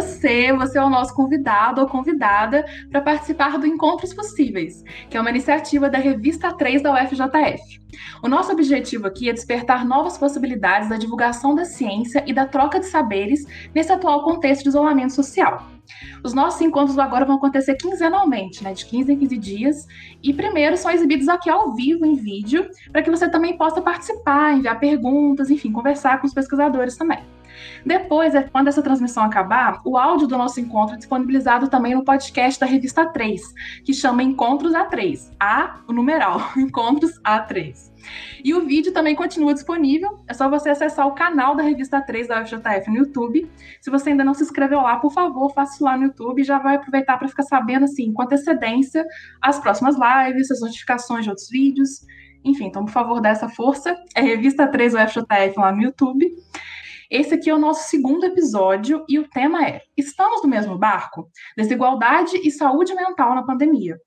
você, você é o nosso convidado ou convidada para participar do Encontros Possíveis, que é uma iniciativa da Revista 3 da UFJF. O nosso objetivo aqui é despertar novas possibilidades da divulgação da ciência e da troca de saberes nesse atual contexto de isolamento social. Os nossos encontros agora vão acontecer quinzenalmente, né, de 15 em 15 dias, e primeiro são exibidos aqui ao vivo em vídeo, para que você também possa participar, enviar perguntas, enfim, conversar com os pesquisadores também. Depois, é, quando essa transmissão acabar, o áudio do nosso encontro é disponibilizado também no podcast da revista 3, que chama Encontros A3. A, o numeral, Encontros A3. E o vídeo também continua disponível, é só você acessar o canal da revista 3 da UFJF no YouTube. Se você ainda não se inscreveu lá, por favor, faça isso lá no YouTube e já vai aproveitar para ficar sabendo, assim, com antecedência, as próximas lives, as notificações de outros vídeos. Enfim, então, por favor, dê essa força. É Revista 3 UFJF lá no YouTube. Esse aqui é o nosso segundo episódio e o tema é: Estamos no mesmo barco? Desigualdade e saúde mental na pandemia.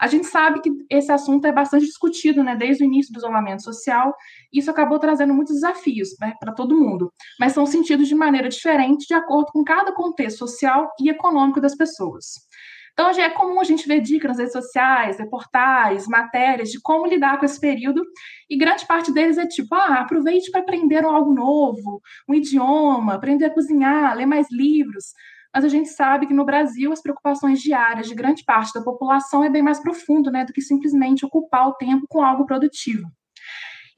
A gente sabe que esse assunto é bastante discutido, né, desde o início do isolamento social. E isso acabou trazendo muitos desafios né, para todo mundo, mas são sentidos de maneira diferente de acordo com cada contexto social e econômico das pessoas. Então, já é comum a gente ver dicas nas redes sociais, reportagens, matérias de como lidar com esse período, e grande parte deles é tipo: ah, aproveite para aprender algo novo, um idioma, aprender a cozinhar, ler mais livros. Mas a gente sabe que no Brasil as preocupações diárias de grande parte da população é bem mais profundo, né, do que simplesmente ocupar o tempo com algo produtivo.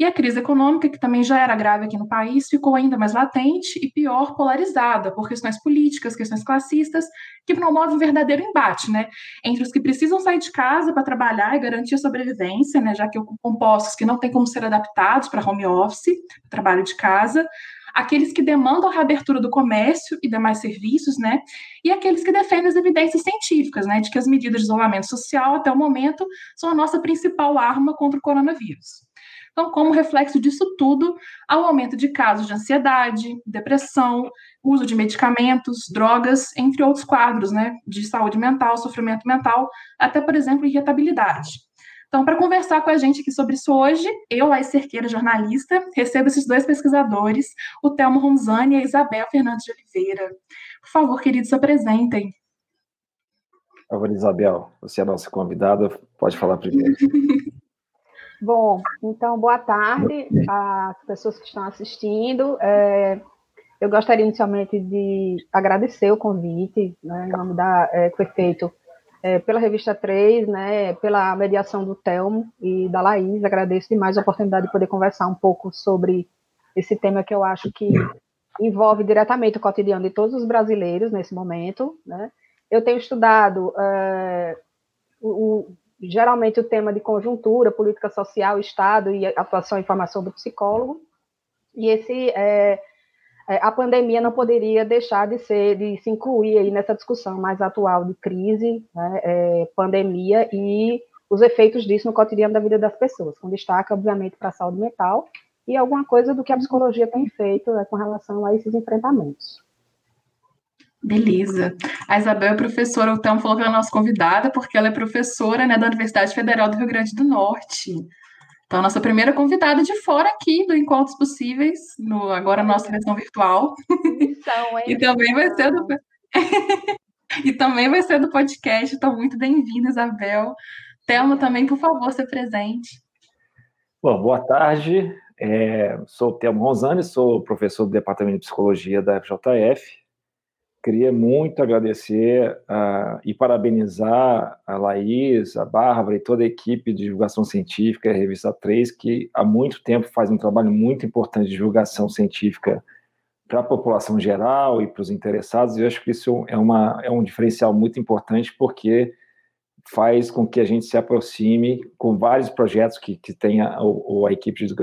E a crise econômica, que também já era grave aqui no país, ficou ainda mais latente e pior polarizada por questões políticas, questões classistas, que promovem um verdadeiro embate, né, entre os que precisam sair de casa para trabalhar e garantir a sobrevivência, né, já que ocupam postos que não têm como ser adaptados para home office, trabalho de casa, aqueles que demandam a reabertura do comércio e demais serviços, né, e aqueles que defendem as evidências científicas, né, de que as medidas de isolamento social até o momento são a nossa principal arma contra o coronavírus. Então, como reflexo disso tudo, há o aumento de casos de ansiedade, depressão, uso de medicamentos, drogas, entre outros quadros né, de saúde mental, sofrimento mental, até, por exemplo, irritabilidade. Então, para conversar com a gente aqui sobre isso hoje, eu, Laís Cerqueira, jornalista, recebo esses dois pesquisadores, o Telmo Ronzani e a Isabel Fernandes de Oliveira. Por favor, queridos, se apresentem. Favor, Isabel, você é a nossa convidada, pode falar primeiro. Bom, então, boa tarde às pessoas que estão assistindo. É, eu gostaria inicialmente de agradecer o convite, né, em nome da é, que foi feito é, pela revista 3, né, pela mediação do Telmo e da Laís. Agradeço demais a oportunidade de poder conversar um pouco sobre esse tema que eu acho que envolve diretamente o cotidiano de todos os brasileiros nesse momento. Né. Eu tenho estudado é, o, geralmente o tema de conjuntura, política social, Estado e atuação e formação do psicólogo. E esse é, é, a pandemia não poderia deixar de ser de se incluir aí nessa discussão mais atual de crise, né, é, pandemia e os efeitos disso no cotidiano da vida das pessoas, com destaque, obviamente, para a saúde mental e alguma coisa do que a psicologia tem feito né, com relação a esses enfrentamentos. Beleza. A Isabel é professora, o Thelmo falou que ela é nossa convidada, porque ela é professora né, da Universidade Federal do Rio Grande do Norte. Então, nossa primeira convidada de fora aqui do Encontros Possíveis, no, agora nossa versão virtual. Então, e também vai ser do. e também vai ser do podcast. Então, muito bem-vinda, Isabel. Thelma, também, por favor, se presente. Bom, boa tarde. É, sou o Thelmo Rosane, sou professor do Departamento de Psicologia da FJF Queria muito agradecer uh, e parabenizar a Laís, a Bárbara e toda a equipe de divulgação científica, a Revista 3, que há muito tempo faz um trabalho muito importante de divulgação científica para a população geral e para os interessados. E eu acho que isso é, uma, é um diferencial muito importante, porque faz com que a gente se aproxime com vários projetos que, que tem a, a equipe de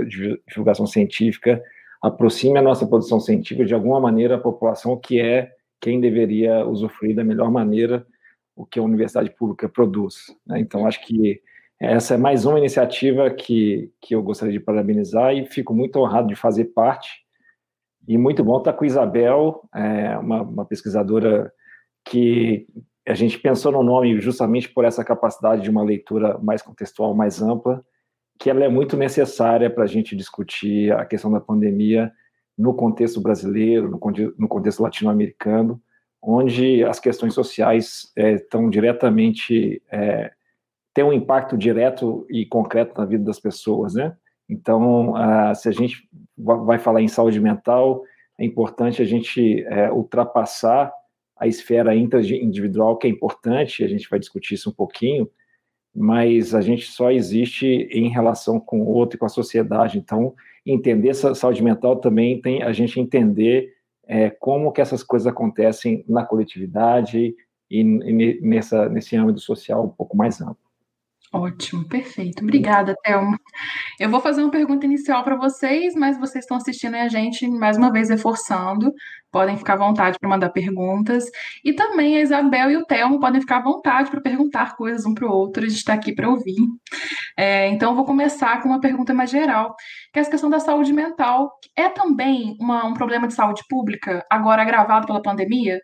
divulgação científica, aproxime a nossa produção científica de alguma maneira a população que é quem deveria usufruir da melhor maneira o que a universidade pública produz. Né? Então, acho que essa é mais uma iniciativa que, que eu gostaria de parabenizar e fico muito honrado de fazer parte. E muito bom estar com a Isabel, é, uma, uma pesquisadora que a gente pensou no nome justamente por essa capacidade de uma leitura mais contextual, mais ampla, que ela é muito necessária para a gente discutir a questão da pandemia no contexto brasileiro, no, contexto latino-americano, onde as questões sociais é, estão diretamente é, têm um impacto direto e concreto na vida das pessoas, né? Então, se a gente vai falar em saúde mental, é importante a gente é, ultrapassar a esfera intra-individual, que é importante, a gente vai discutir isso um pouquinho, mas a gente só existe em relação com o outro e com a sociedade. Então, entender essa saúde mental também tem a gente entender é, como que essas coisas acontecem na coletividade e, e nessa, nesse âmbito social um pouco mais amplo. Ótimo, perfeito. Obrigada, Thelma. Eu vou fazer uma pergunta inicial para vocês, mas vocês estão assistindo a gente, mais uma vez, reforçando. Podem ficar à vontade para mandar perguntas. E também a Isabel e o Thelma podem ficar à vontade para perguntar coisas um para o outro. A gente está aqui para ouvir. É, então, eu vou começar com uma pergunta mais geral, que é a questão da saúde mental. É também uma, um problema de saúde pública, agora agravado pela pandemia?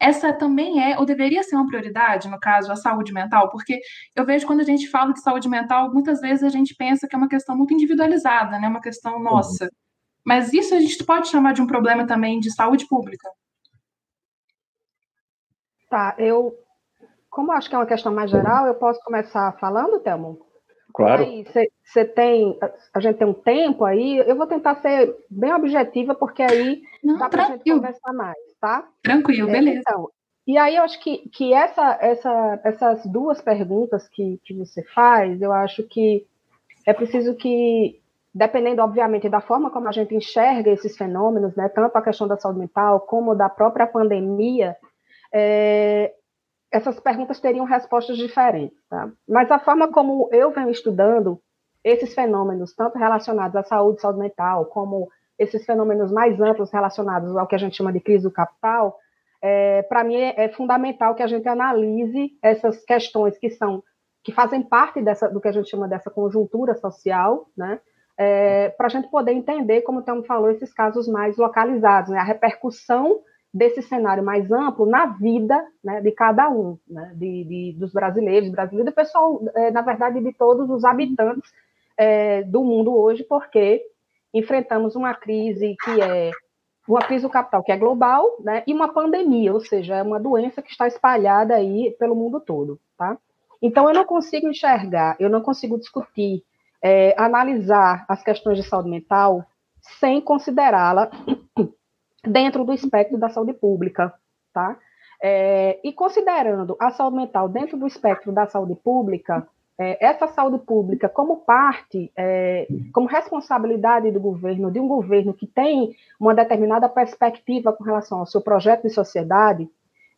essa também é, ou deveria ser uma prioridade, no caso, a saúde mental, porque eu vejo quando a gente fala de saúde mental, muitas vezes a gente pensa que é uma questão muito individualizada, né? Uma questão nossa. Mas isso a gente pode chamar de um problema também de saúde pública. Tá, eu, como acho que é uma questão mais geral, eu posso começar falando, Telmo? Claro. Você tem, a gente tem um tempo aí, eu vou tentar ser bem objetiva, porque aí Não, dá para a gente conversar mais tá? Tranquilo, é, beleza. Então, e aí eu acho que, que essa, essa, essas duas perguntas que, que você faz, eu acho que é preciso que, dependendo, obviamente, da forma como a gente enxerga esses fenômenos, né, tanto a questão da saúde mental como da própria pandemia, é, essas perguntas teriam respostas diferentes. Tá? Mas a forma como eu venho estudando esses fenômenos, tanto relacionados à saúde, saúde mental, como esses fenômenos mais amplos relacionados ao que a gente chama de crise do capital, é, para mim é, é, fundamental que a gente analise essas questões que são que fazem parte dessa, do que a gente chama dessa conjuntura social, né? É, para a gente poder entender, como o Tamo falou, esses casos mais localizados, né? a repercussão desse cenário mais amplo na vida né, de cada um, né, de, de, dos brasileiros, brasileiros, do pessoal, é, na verdade, de todos os habitantes é, do mundo hoje, porque enfrentamos uma crise que é uma crise do capital que é global, né, e uma pandemia, ou seja, é uma doença que está espalhada aí pelo mundo todo, tá? Então eu não consigo enxergar, eu não consigo discutir, é, analisar as questões de saúde mental sem considerá-la dentro do espectro da saúde pública, tá? É, e considerando a saúde mental dentro do espectro da saúde pública, é, essa saúde pública como parte, é, como responsabilidade do governo, de um governo que tem uma determinada perspectiva com relação ao seu projeto de sociedade,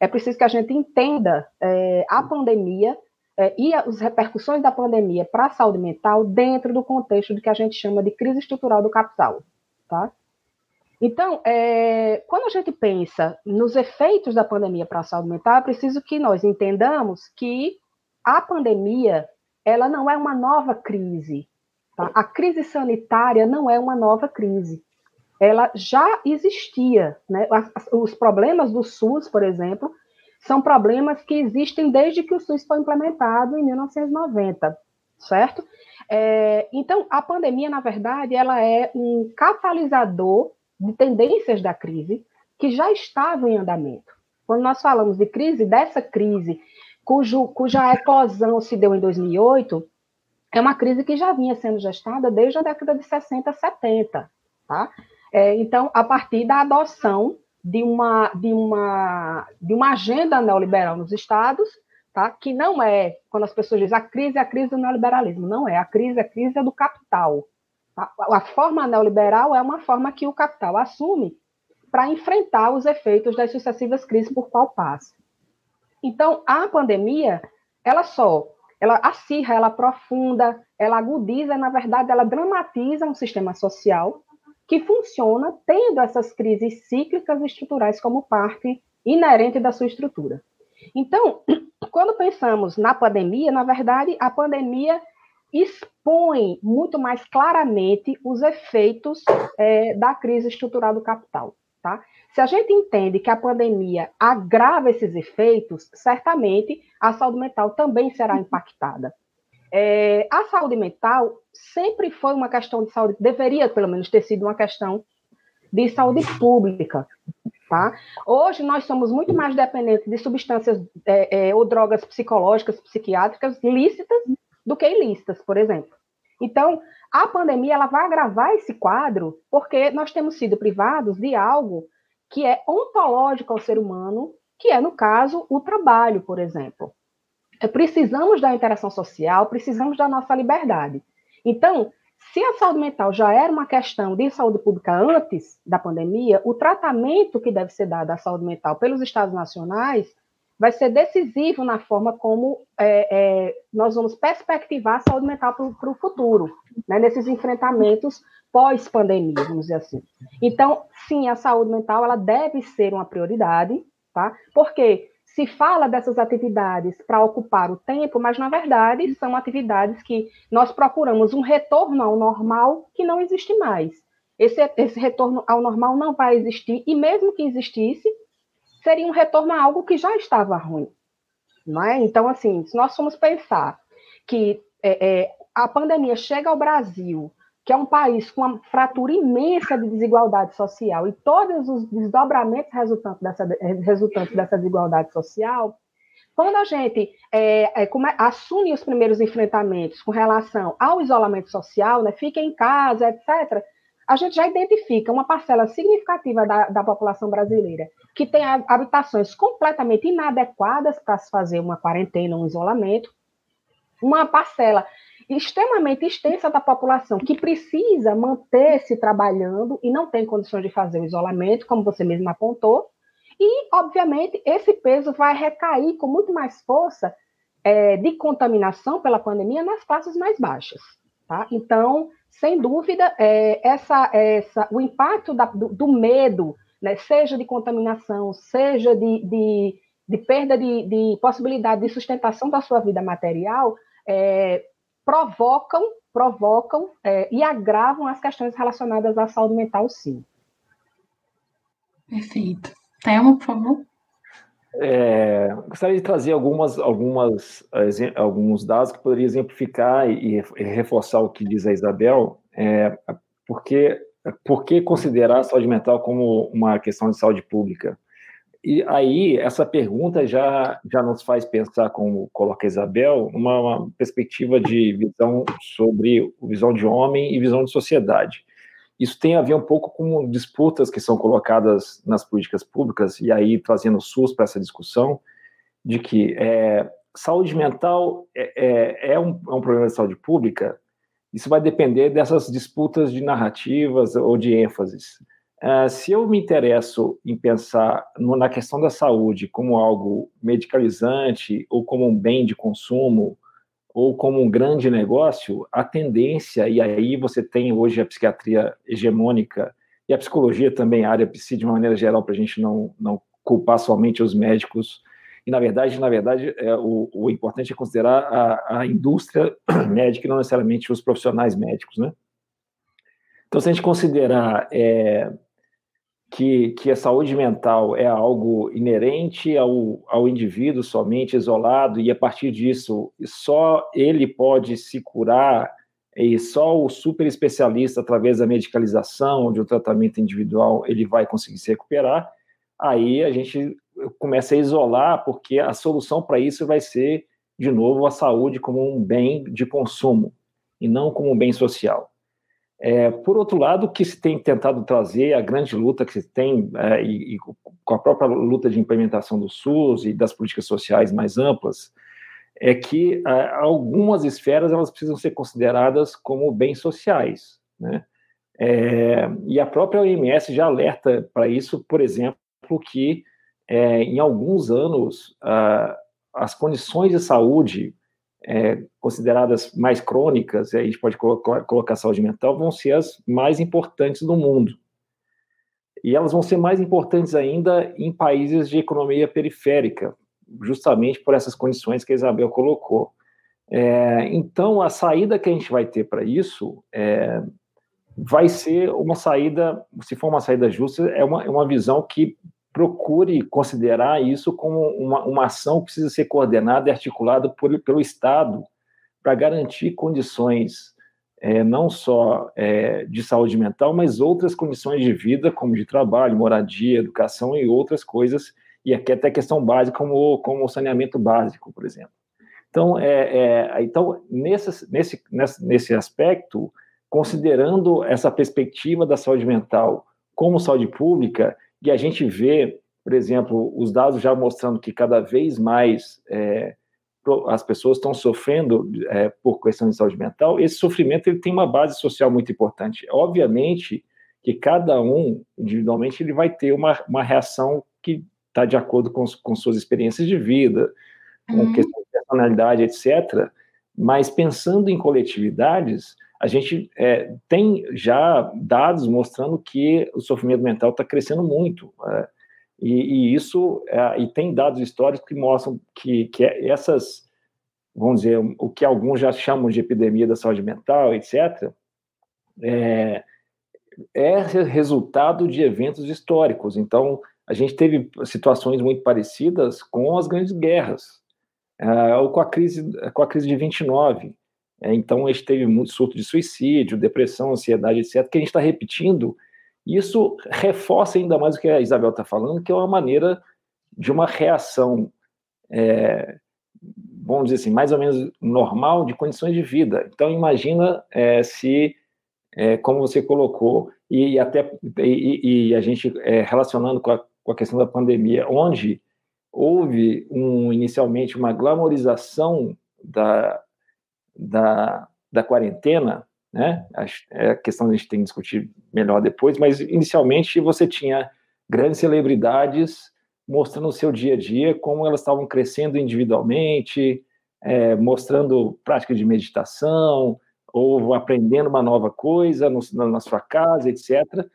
é preciso que a gente entenda é, a pandemia é, e as repercussões da pandemia para a saúde mental dentro do contexto do que a gente chama de crise estrutural do capital, tá? Então, é, quando a gente pensa nos efeitos da pandemia para a saúde mental, é preciso que nós entendamos que a pandemia ela não é uma nova crise. Tá? A crise sanitária não é uma nova crise. Ela já existia. Né? Os problemas do SUS, por exemplo, são problemas que existem desde que o SUS foi implementado em 1990, certo? É, então, a pandemia, na verdade, ela é um catalisador de tendências da crise que já estavam em andamento. Quando nós falamos de crise, dessa crise cujo, cuja eclosão se deu em 2008, é uma crise que já vinha sendo gestada desde a década de 60, 70. Tá? É, então, a partir da adoção de uma, de, uma, de uma agenda neoliberal nos estados, tá? que não é, quando as pessoas dizem a crise é a crise do neoliberalismo, não é, a crise é a crise do capital. A forma neoliberal é uma forma que o capital assume para enfrentar os efeitos das sucessivas crises por qual passa. Então, a pandemia, ela só, ela acirra, ela aprofunda, ela agudiza, na verdade, ela dramatiza um sistema social que funciona tendo essas crises cíclicas e estruturais como parte inerente da sua estrutura. Então, quando pensamos na pandemia, na verdade, a pandemia expõe muito mais claramente os efeitos é, da crise estrutural do capital. Tá? Se a gente entende que a pandemia agrava esses efeitos, certamente a saúde mental também será impactada. É, a saúde mental sempre foi uma questão de saúde, deveria pelo menos ter sido uma questão de saúde pública. Tá? Hoje nós somos muito mais dependentes de substâncias é, é, ou drogas psicológicas, psiquiátricas lícitas do que ilícitas, por exemplo. Então, a pandemia ela vai agravar esse quadro porque nós temos sido privados de algo que é ontológico ao ser humano, que é, no caso, o trabalho, por exemplo. É, precisamos da interação social, precisamos da nossa liberdade. Então, se a saúde mental já era uma questão de saúde pública antes da pandemia, o tratamento que deve ser dado à saúde mental pelos estados nacionais vai ser decisivo na forma como é, é, nós vamos perspectivar a saúde mental para o futuro, né, nesses enfrentamentos pós-pandemia, vamos dizer assim. Então, sim, a saúde mental ela deve ser uma prioridade, tá? Porque se fala dessas atividades para ocupar o tempo, mas na verdade são atividades que nós procuramos um retorno ao normal que não existe mais. Esse, esse retorno ao normal não vai existir, e mesmo que existisse, seria um retorno a algo que já estava ruim. Não é? Então, assim, se nós formos pensar que é, é, a pandemia chega ao Brasil que é um país com uma fratura imensa de desigualdade social e todos os desdobramentos resultantes dessa, resultantes dessa desigualdade social, quando a gente é, é, assume os primeiros enfrentamentos com relação ao isolamento social, né, fica em casa, etc., a gente já identifica uma parcela significativa da, da população brasileira que tem habitações completamente inadequadas para se fazer uma quarentena, um isolamento, uma parcela extremamente extensa da população que precisa manter-se trabalhando e não tem condições de fazer o isolamento, como você mesmo apontou. E, obviamente, esse peso vai recair com muito mais força é, de contaminação pela pandemia nas classes mais baixas. Tá? Então, sem dúvida, é, essa, essa, o impacto da, do, do, medo, né, seja de contaminação, seja de, de, de perda de, de, possibilidade de sustentação da sua vida material, é, provocam, provocam é, e agravam as questões relacionadas à saúde mental, sim. Perfeito. Thelma, por favor. É, gostaria de trazer algumas, algumas, alguns dados que poderiam exemplificar e, e reforçar o que diz a Isabel, é, porque, porque considerar a saúde mental como uma questão de saúde pública? E aí, essa pergunta já, já nos faz pensar, como coloca a Isabel, uma, uma perspectiva de visão sobre visão de homem e visão de sociedade. Isso tem a ver um pouco com disputas que são colocadas nas políticas públicas, e aí trazendo o SUS para essa discussão, de que é, saúde mental é, é, é, um, é um problema de saúde pública, isso vai depender dessas disputas de narrativas ou de ênfases. Uh, se eu me interesso em pensar no, na questão da saúde como algo medicalizante ou como um bem de consumo ou como um grande negócio, a tendência, e aí você tem hoje a psiquiatria hegemônica e a psicologia também, a área psi de uma maneira geral, para a gente não, não culpar somente os médicos, e na verdade, na verdade, é, o, o importante é considerar a, a indústria médica e não necessariamente os profissionais médicos, né? Então, se a gente considerar é, que, que a saúde mental é algo inerente ao, ao indivíduo somente, isolado, e a partir disso só ele pode se curar e só o super especialista, através da medicalização, de um tratamento individual, ele vai conseguir se recuperar, aí a gente começa a isolar, porque a solução para isso vai ser, de novo, a saúde como um bem de consumo, e não como um bem social. É, por outro lado, o que se tem tentado trazer, a grande luta que se tem, é, e, e, com a própria luta de implementação do SUS e das políticas sociais mais amplas, é que é, algumas esferas elas precisam ser consideradas como bens sociais. Né? É, e a própria OMS já alerta para isso, por exemplo, que é, em alguns anos as condições de saúde é, consideradas mais crônicas, e a gente pode colocar, colocar saúde mental, vão ser as mais importantes do mundo. E elas vão ser mais importantes ainda em países de economia periférica, justamente por essas condições que a Isabel colocou. É, então, a saída que a gente vai ter para isso é, vai ser uma saída, se for uma saída justa, é uma, é uma visão que procure considerar isso como uma, uma ação que precisa ser coordenada e articulada por, pelo Estado para garantir condições é, não só é, de saúde mental, mas outras condições de vida, como de trabalho, moradia, educação e outras coisas, e aqui até questão básica, como, como o saneamento básico, por exemplo. Então, é, é então nesse, nesse, nesse aspecto, considerando essa perspectiva da saúde mental como saúde pública, e a gente vê, por exemplo, os dados já mostrando que cada vez mais é, as pessoas estão sofrendo é, por questão de saúde mental, esse sofrimento ele tem uma base social muito importante. Obviamente que cada um, individualmente, ele vai ter uma, uma reação que está de acordo com, com, suas experiências de vida, com uhum. questão de personalidade, etc. Mas pensando em coletividades, a gente é, tem já dados mostrando que o sofrimento mental está crescendo muito. É, e, e, isso, é, e tem dados históricos que mostram que, que essas, vamos dizer, o que alguns já chamam de epidemia da saúde mental, etc., é, é resultado de eventos históricos. Então, a gente teve situações muito parecidas com as grandes guerras, é, ou com a crise, com a crise de 29. É, então, a gente teve muito surto de suicídio, depressão, ansiedade, etc., que a gente está repetindo. Isso reforça ainda mais o que a Isabel está falando, que é uma maneira de uma reação, é, vamos dizer assim, mais ou menos normal de condições de vida. Então, imagina é, se, é, como você colocou, e, até e, e, a gente é, relacionando com a, com a questão da pandemia, onde houve um, inicialmente uma glamorização da, da, da quarentena, né? É a questão a gente tem que discutir melhor depois, mas inicialmente você tinha grandes celebridades mostrando o seu dia a dia, como elas estavam crescendo individualmente, é, mostrando prática de meditação, ou aprendendo uma nova coisa no, na sua casa, etc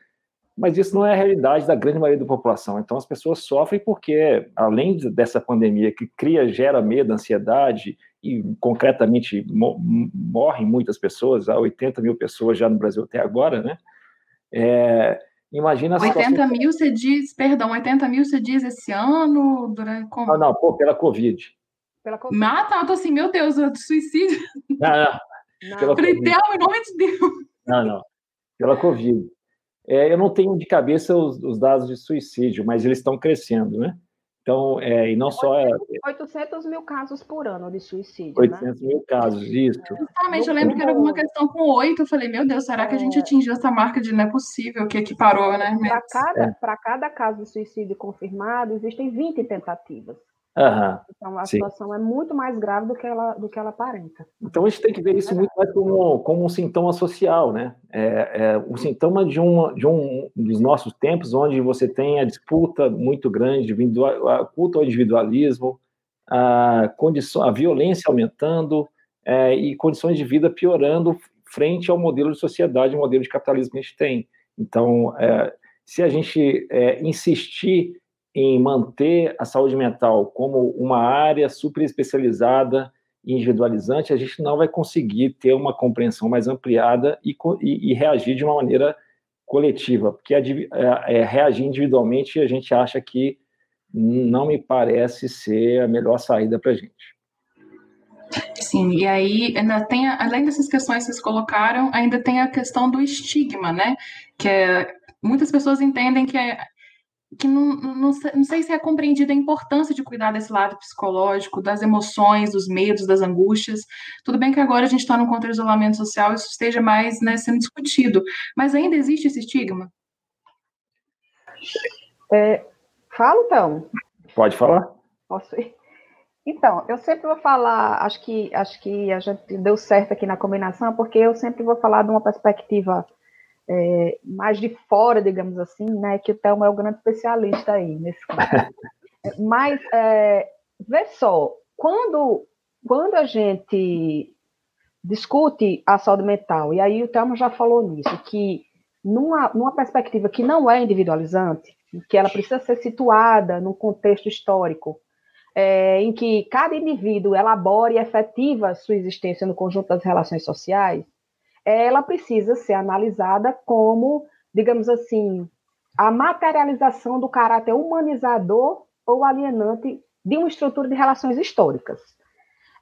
mas isso não é a realidade da grande maioria da população. Então as pessoas sofrem porque, além dessa pandemia que cria, gera medo, ansiedade, e concretamente morrem muitas pessoas, há 80 mil pessoas já no Brasil até agora, né? É, imagina 80 situação... mil você diz, perdão, 80 mil você diz esse ano? Durante, como... Ah, não, pô, pela Covid. Pela COVID. Ah, tá, eu tô assim, meu Deus, eu suicídio. Não, não. não. Pela Falei, em nome de Deus. Não, não. Pela Covid. É, eu não tenho de cabeça os, os, dados de suicídio, mas eles estão crescendo, né? Então, é, e não só. 800 mil casos por ano de suicídio. 800 né? mil casos, isso. Justamente, eu lembro que era alguma questão com oito. Eu falei, meu Deus, será que a gente é. atingiu essa marca de não é possível, que aqui parou, né? Para cada, é. cada caso de suicídio confirmado, existem 20 tentativas. Uhum, então a sim. situação é muito mais grave do que ela do que ela aparenta. Então a gente tem que ver isso muito mais como, como um sintoma social, né? É, é um sintoma de um, de um dos nossos tempos, onde você tem a disputa muito grande, a culto ao individualismo, a, condição, a violência aumentando é, e condições de vida piorando frente ao modelo de sociedade, o modelo de capitalismo que a gente tem. Então, é, se a gente é, insistir em manter a saúde mental como uma área super especializada e individualizante, a gente não vai conseguir ter uma compreensão mais ampliada e, e, e reagir de uma maneira coletiva, porque é, é, reagir individualmente a gente acha que não me parece ser a melhor saída para a gente. Sim, e aí ainda tem, além dessas questões que vocês colocaram, ainda tem a questão do estigma, né? Que é, muitas pessoas entendem que é, que não, não, não sei se é compreendida a importância de cuidar desse lado psicológico, das emoções, dos medos, das angústias. Tudo bem que agora a gente está num contra isolamento social, isso esteja mais né, sendo discutido, mas ainda existe esse estigma? É, falo, então. Pode falar. Posso ir? Então, eu sempre vou falar, acho que, acho que a gente deu certo aqui na combinação, porque eu sempre vou falar de uma perspectiva é, mais de fora, digamos assim, né, que o Thelma é o grande especialista aí nesse caso. Mas, é, vê só, quando, quando a gente discute a saúde mental, e aí o Thelma já falou nisso, que numa, numa perspectiva que não é individualizante, que ela precisa ser situada num contexto histórico, é, em que cada indivíduo elabora e efetiva sua existência no conjunto das relações sociais, ela precisa ser analisada como, digamos assim, a materialização do caráter humanizador ou alienante de uma estrutura de relações históricas.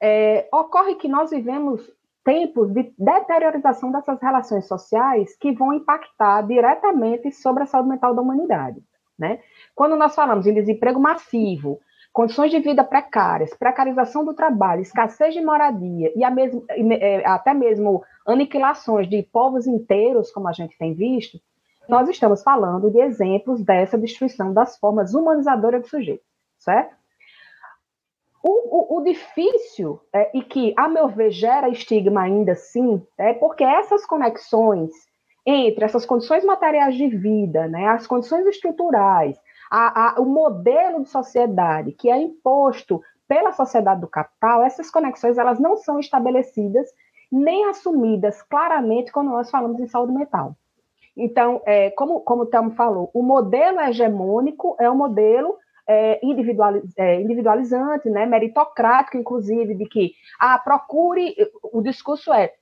É, ocorre que nós vivemos tempos de deteriorização dessas relações sociais que vão impactar diretamente sobre a saúde mental da humanidade. Né? Quando nós falamos em desemprego massivo, condições de vida precárias, precarização do trabalho, escassez de moradia e mesmo, é, até mesmo aniquilações de povos inteiros, como a gente tem visto, nós estamos falando de exemplos dessa destruição das formas humanizadoras do sujeito, certo? O, o, o difícil, é, e que, a meu ver, gera estigma ainda assim, é porque essas conexões entre essas condições materiais de vida, né, as condições estruturais, a, a, o modelo de sociedade que é imposto pela sociedade do capital, essas conexões elas não são estabelecidas nem assumidas claramente quando nós falamos em saúde mental. Então, é, como, como o Telmo falou, o modelo hegemônico é um modelo é, é, individualizante, né, meritocrático, inclusive, de que ah, procure, o discurso é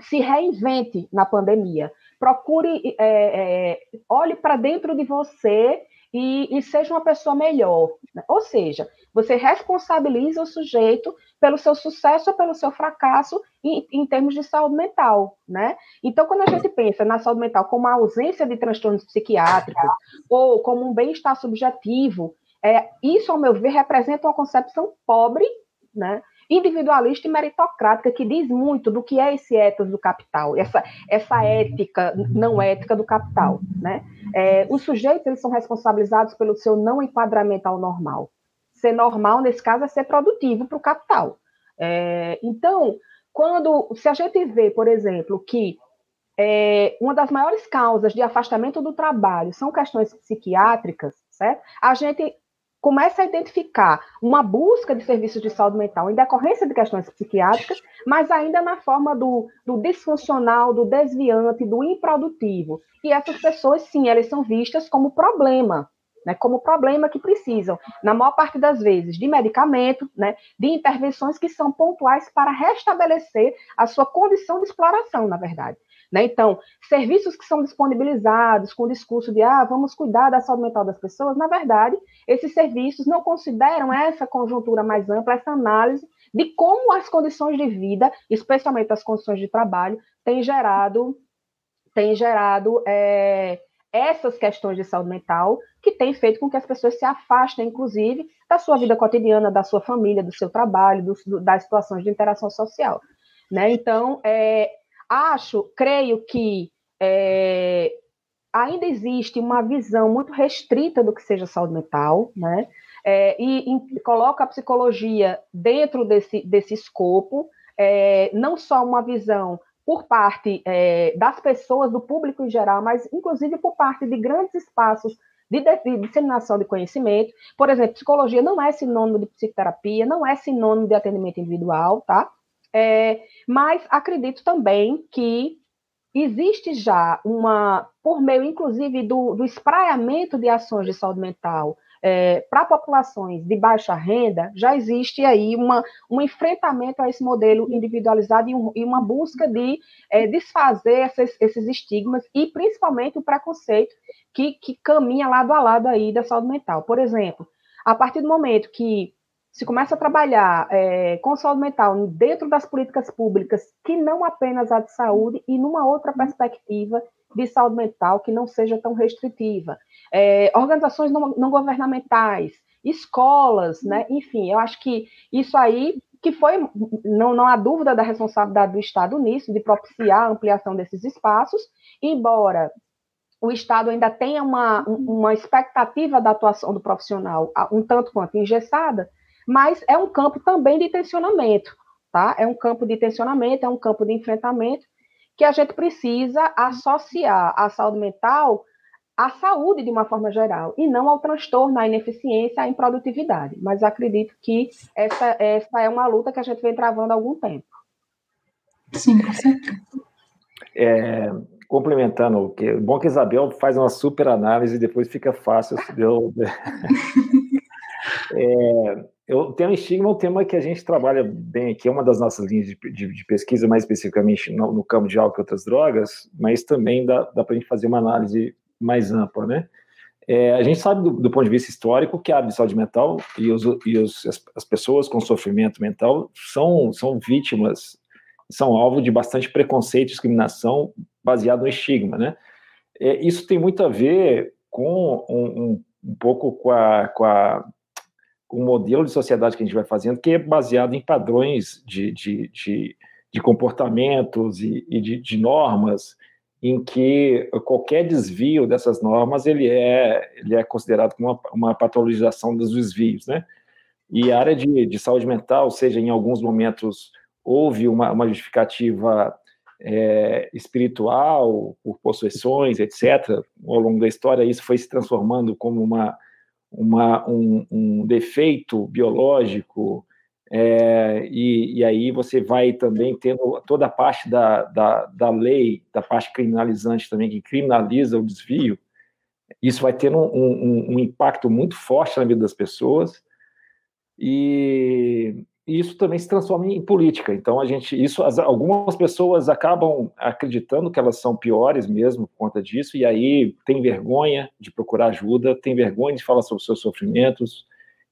se reinvente na pandemia, procure, é, é olhe para dentro de você e, e, seja uma pessoa melhor. Né? Ou seja, você responsabiliza o sujeito pelo seu sucesso ou pelo seu fracasso em, em, termos de saúde mental, né? Então, quando a gente pensa na saúde mental como a ausência de transtornos psiquiátricos ou como um bem-estar subjetivo, é, isso, ao meu ver, representa uma concepção pobre, né? Individualista e meritocrática, que diz muito do que é esse ethos do capital, essa, essa ética não ética do capital. Né? É, os sujeitos eles são responsabilizados pelo seu não enquadramento ao normal. Ser normal, nesse caso, é ser produtivo para o capital. É, então, quando, se a gente vê, por exemplo, que é, uma das maiores causas de afastamento do trabalho são questões psiquiátricas, certo? A gente começa a identificar uma busca de serviços de saúde mental em decorrência de questões psiquiátricas, mas ainda na forma do, do disfuncional, do desviante, do improdutivo. E essas pessoas, sim, elas são vistas como problema, né, como problema que precisam, na maior parte das vezes, de medicamento, né, de intervenções que são pontuais para restabelecer a sua condição de exploração, na verdade. Né? Então, serviços que são disponibilizados com o discurso de ah, vamos cuidar da saúde mental das pessoas, na verdade, esses serviços não consideram essa conjuntura mais ampla, essa análise de como as condições de vida, especialmente as condições de trabalho, têm gerado, têm gerado é, essas questões de saúde mental que têm feito com que as pessoas se afastem, inclusive, da sua vida cotidiana, da sua família, do seu trabalho, do, das situações de interação social. Né? Então, é, Acho, creio que é, ainda existe uma visão muito restrita do que seja saúde mental, né? É, e, e, coloca a psicologia dentro desse, desse escopo, é, não só uma visão por parte é, das pessoas, do público em geral, mas inclusive por parte de grandes espaços de, de, disseminação de conhecimento. Por exemplo, psicologia não é sinônimo de psicoterapia, não é sinônimo de atendimento individual, tá? É, mas acredito também que existe já uma, por meio, inclusive, do, do espraiamento de ações de saúde mental é, para populações de baixa renda, já existe aí uma, um enfrentamento a esse modelo individualizado e, um, e uma busca de é, desfazer esses, esses, estigmas e principalmente o preconceito que, que caminha lado a lado aí da saúde mental. Por exemplo, a partir do momento que se começa a trabalhar é, com saúde mental dentro das políticas públicas, que não apenas a de saúde, e numa outra perspectiva de saúde mental que não seja tão restritiva. É, organizações não, não, governamentais, escolas, né? enfim, eu acho que isso aí, que foi, não, não há dúvida da responsabilidade do Estado nisso, de propiciar a ampliação desses espaços, embora o Estado ainda tenha uma, uma expectativa da atuação do profissional um tanto quanto engessada, mas é um campo também de tensionamento, tá? É um campo de tensionamento, é um campo de enfrentamento que a gente precisa associar a saúde mental à saúde de uma forma geral, e não ao transtorno, à ineficiência, à improdutividade. Mas acredito que essa, essa é uma luta que a gente vem travando há algum tempo. Sim, com certeza. É, complementando, que bom que a Isabel faz uma super análise e depois fica fácil. Deu, é, eu, tema estigma é um tema que a gente trabalha bem aqui, é uma das nossas linhas de, de, de pesquisa, mais especificamente no, no, campo de álcool e outras drogas, mas também dá, dá para a gente fazer uma análise mais ampla, né? É, a gente sabe do, do, ponto de vista histórico que a saúde mental e, os, e os, as, as, pessoas com sofrimento mental são, são vítimas são alvo de bastante preconceito e discriminação baseado no estigma, né? É, isso tem muito a ver com um, um, um pouco com, a, com, a, o modelo de sociedade que a gente vai fazendo, que é baseado em padrões de, de, de, de comportamentos e, e de, de, normas, em que qualquer desvio dessas normas ele é, ele é considerado como uma, uma patologização dos desvios, né? E a área de, de saúde mental, seja em alguns momentos houve uma, uma justificativa é, espiritual, por possessões, etc. Ao longo da história, isso foi se transformando como uma, uma, um, um defeito biológico, é, e, e, aí você vai também tendo toda a parte da, da, da, lei, da parte criminalizante também, que criminaliza o desvio, isso vai tendo um, um, um impacto muito forte na vida das pessoas, e, e isso também se transforma em política. Então a gente, isso, as, algumas pessoas acabam acreditando que elas são piores mesmo por conta disso, e aí tem vergonha de procurar ajuda, tem vergonha de falar sobre seus sofrimentos.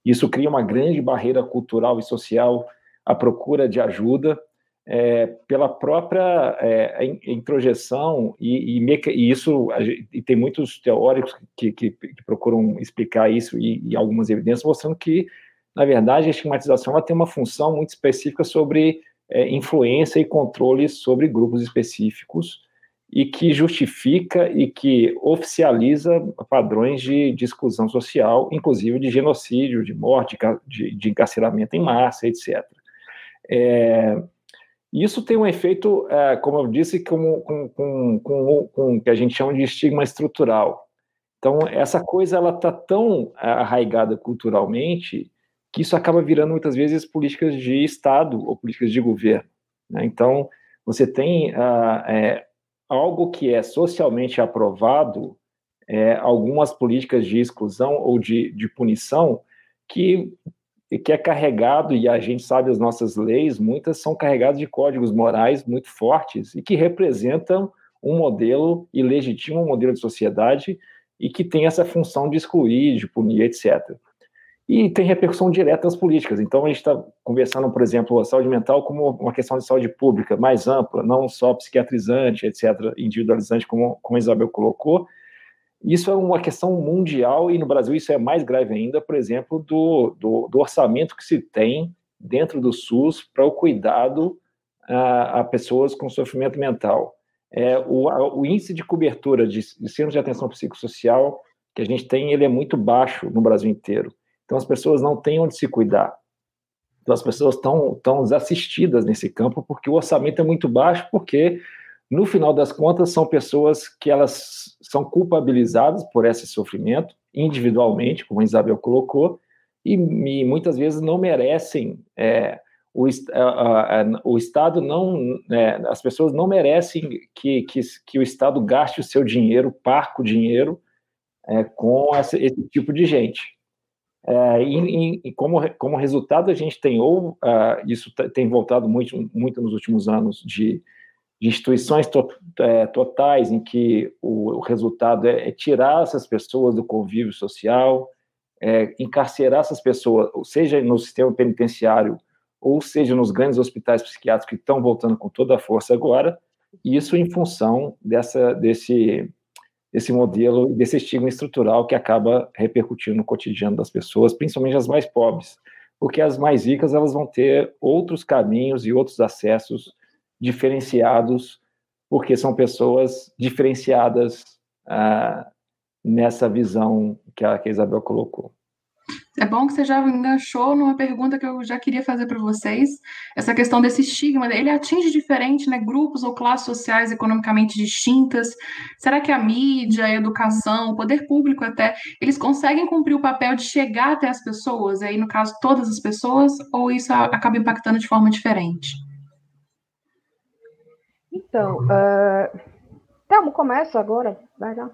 Isso cria uma grande barreira cultural e social à procura de ajuda é, pela própria é, introjeção e, e, e isso e tem muitos teóricos que, que, que procuram explicar isso e, e algumas evidências mostrando que na verdade, a estigmatização ela tem uma função muito específica sobre é, influência e controle sobre grupos específicos e que justifica e que oficializa padrões de, de exclusão social, inclusive de genocídio, de morte, de, de encarceramento em massa, etc. É, isso tem um efeito, é, como eu disse, com, com, com, com, com que a gente chama de estigma estrutural. Então, essa coisa ela está tão arraigada culturalmente que isso acaba virando muitas vezes políticas de Estado ou políticas de governo. Né? Então, você tem uh, é, algo que é socialmente aprovado, é, algumas políticas de exclusão ou de, de punição, que, que é carregado, e a gente sabe as nossas leis, muitas são carregadas de códigos morais muito fortes e que representam um modelo e legitimam um modelo de sociedade e que tem essa função de excluir, de punir, etc e tem repercussão direta nas políticas. Então, a gente está conversando, por exemplo, a saúde mental como uma questão de saúde pública mais ampla, não só psiquiatrizante, etc., individualizante, como, como a Isabel colocou. Isso é uma questão mundial e no Brasil isso é mais grave ainda, por exemplo, do, do, do orçamento que se tem dentro do SUS para o cuidado a, a, pessoas com sofrimento mental. É, o, a, o índice de cobertura de, de centros de atenção psicossocial que a gente tem, ele é muito baixo no Brasil inteiro. Então as pessoas não têm onde se cuidar. Então as pessoas estão tão desassistidas nesse campo porque o orçamento é muito baixo, porque no final das contas são pessoas que elas são culpabilizadas por esse sofrimento individualmente, como a Isabel colocou, e, e muitas vezes não merecem é, o, o Estado não, é, as pessoas não merecem que, que, que, o Estado gaste o seu dinheiro, parco dinheiro, é, com essa, esse tipo de gente. É, e, e, como, como resultado, a gente tem, ou uh, isso tem voltado muito, muito nos últimos anos, de, de instituições to, é, totais em que o, o resultado é, é, tirar essas pessoas do convívio social, é, encarcerar essas pessoas, seja no sistema penitenciário, ou seja nos grandes hospitais psiquiátricos que estão voltando com toda a força agora, isso em função dessa, desse esse modelo, desse estigma estrutural que acaba repercutindo no cotidiano das pessoas, principalmente as mais pobres, porque as mais ricas elas vão ter outros caminhos e outros acessos diferenciados, porque são pessoas diferenciadas ah, nessa visão que a, que a Isabel colocou. É bom que você já enganchou numa pergunta que eu já queria fazer para vocês. Essa questão desse estigma, ele atinge diferente, né, grupos ou classes sociais economicamente distintas. Será que a mídia, a educação, o poder público até, eles conseguem cumprir o papel de chegar até as pessoas, aí no caso todas as pessoas, ou isso acaba impactando de forma diferente? Então, uh... Telmo, começa agora, vai lá.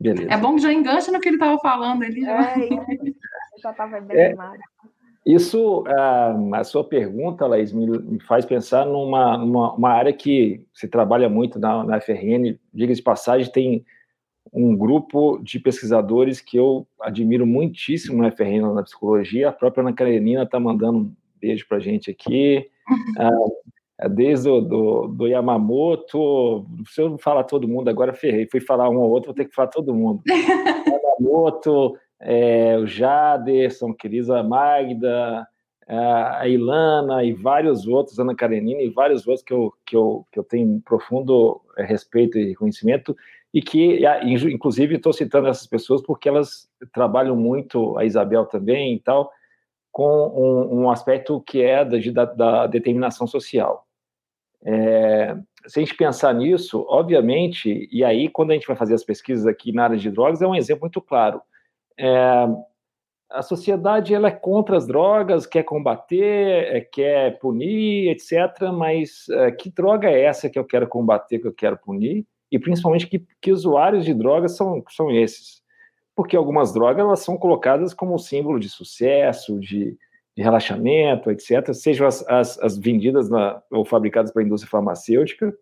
Beleza. É bom que já engancha no que ele estava falando. Ele já... É, já estava bem é, animado. Isso, a, a sua pergunta, Laís, me, faz pensar numa, numa uma área que se trabalha muito na, na FRN. Diga de passagem, tem um grupo de pesquisadores que eu admiro muitíssimo na FRN, na psicologia. A própria Ana Karenina está mandando um beijo para a gente aqui. desde o do, do Yamamoto, se eu falar todo mundo, agora ferrei, fui falar um ou outro, vou ter que falar todo mundo. Yamamoto, é, o Jaderson, querida Magda, a Ilana e vários outros, Ana Karenina e vários outros que eu, que eu, que eu tenho um profundo é, respeito e reconhecimento, e que, inclusive, estou citando essas pessoas porque elas trabalham muito, a Isabel também e tal, com um, um aspecto que é da, da determinação social. É, se a gente pensar nisso, obviamente, e aí quando a gente vai fazer as pesquisas aqui na área de drogas, é um exemplo muito claro. É, a sociedade ela é contra as drogas, quer combater, é, quer punir, etc. Mas é, que droga é essa que eu quero combater, que eu quero punir? E principalmente que, que usuários de drogas são, são esses? Porque algumas drogas elas são colocadas como símbolo de sucesso, de, de relaxamento, etc. Sejam as, as, as vendidas na, ou fabricadas pela indústria farmacêutica,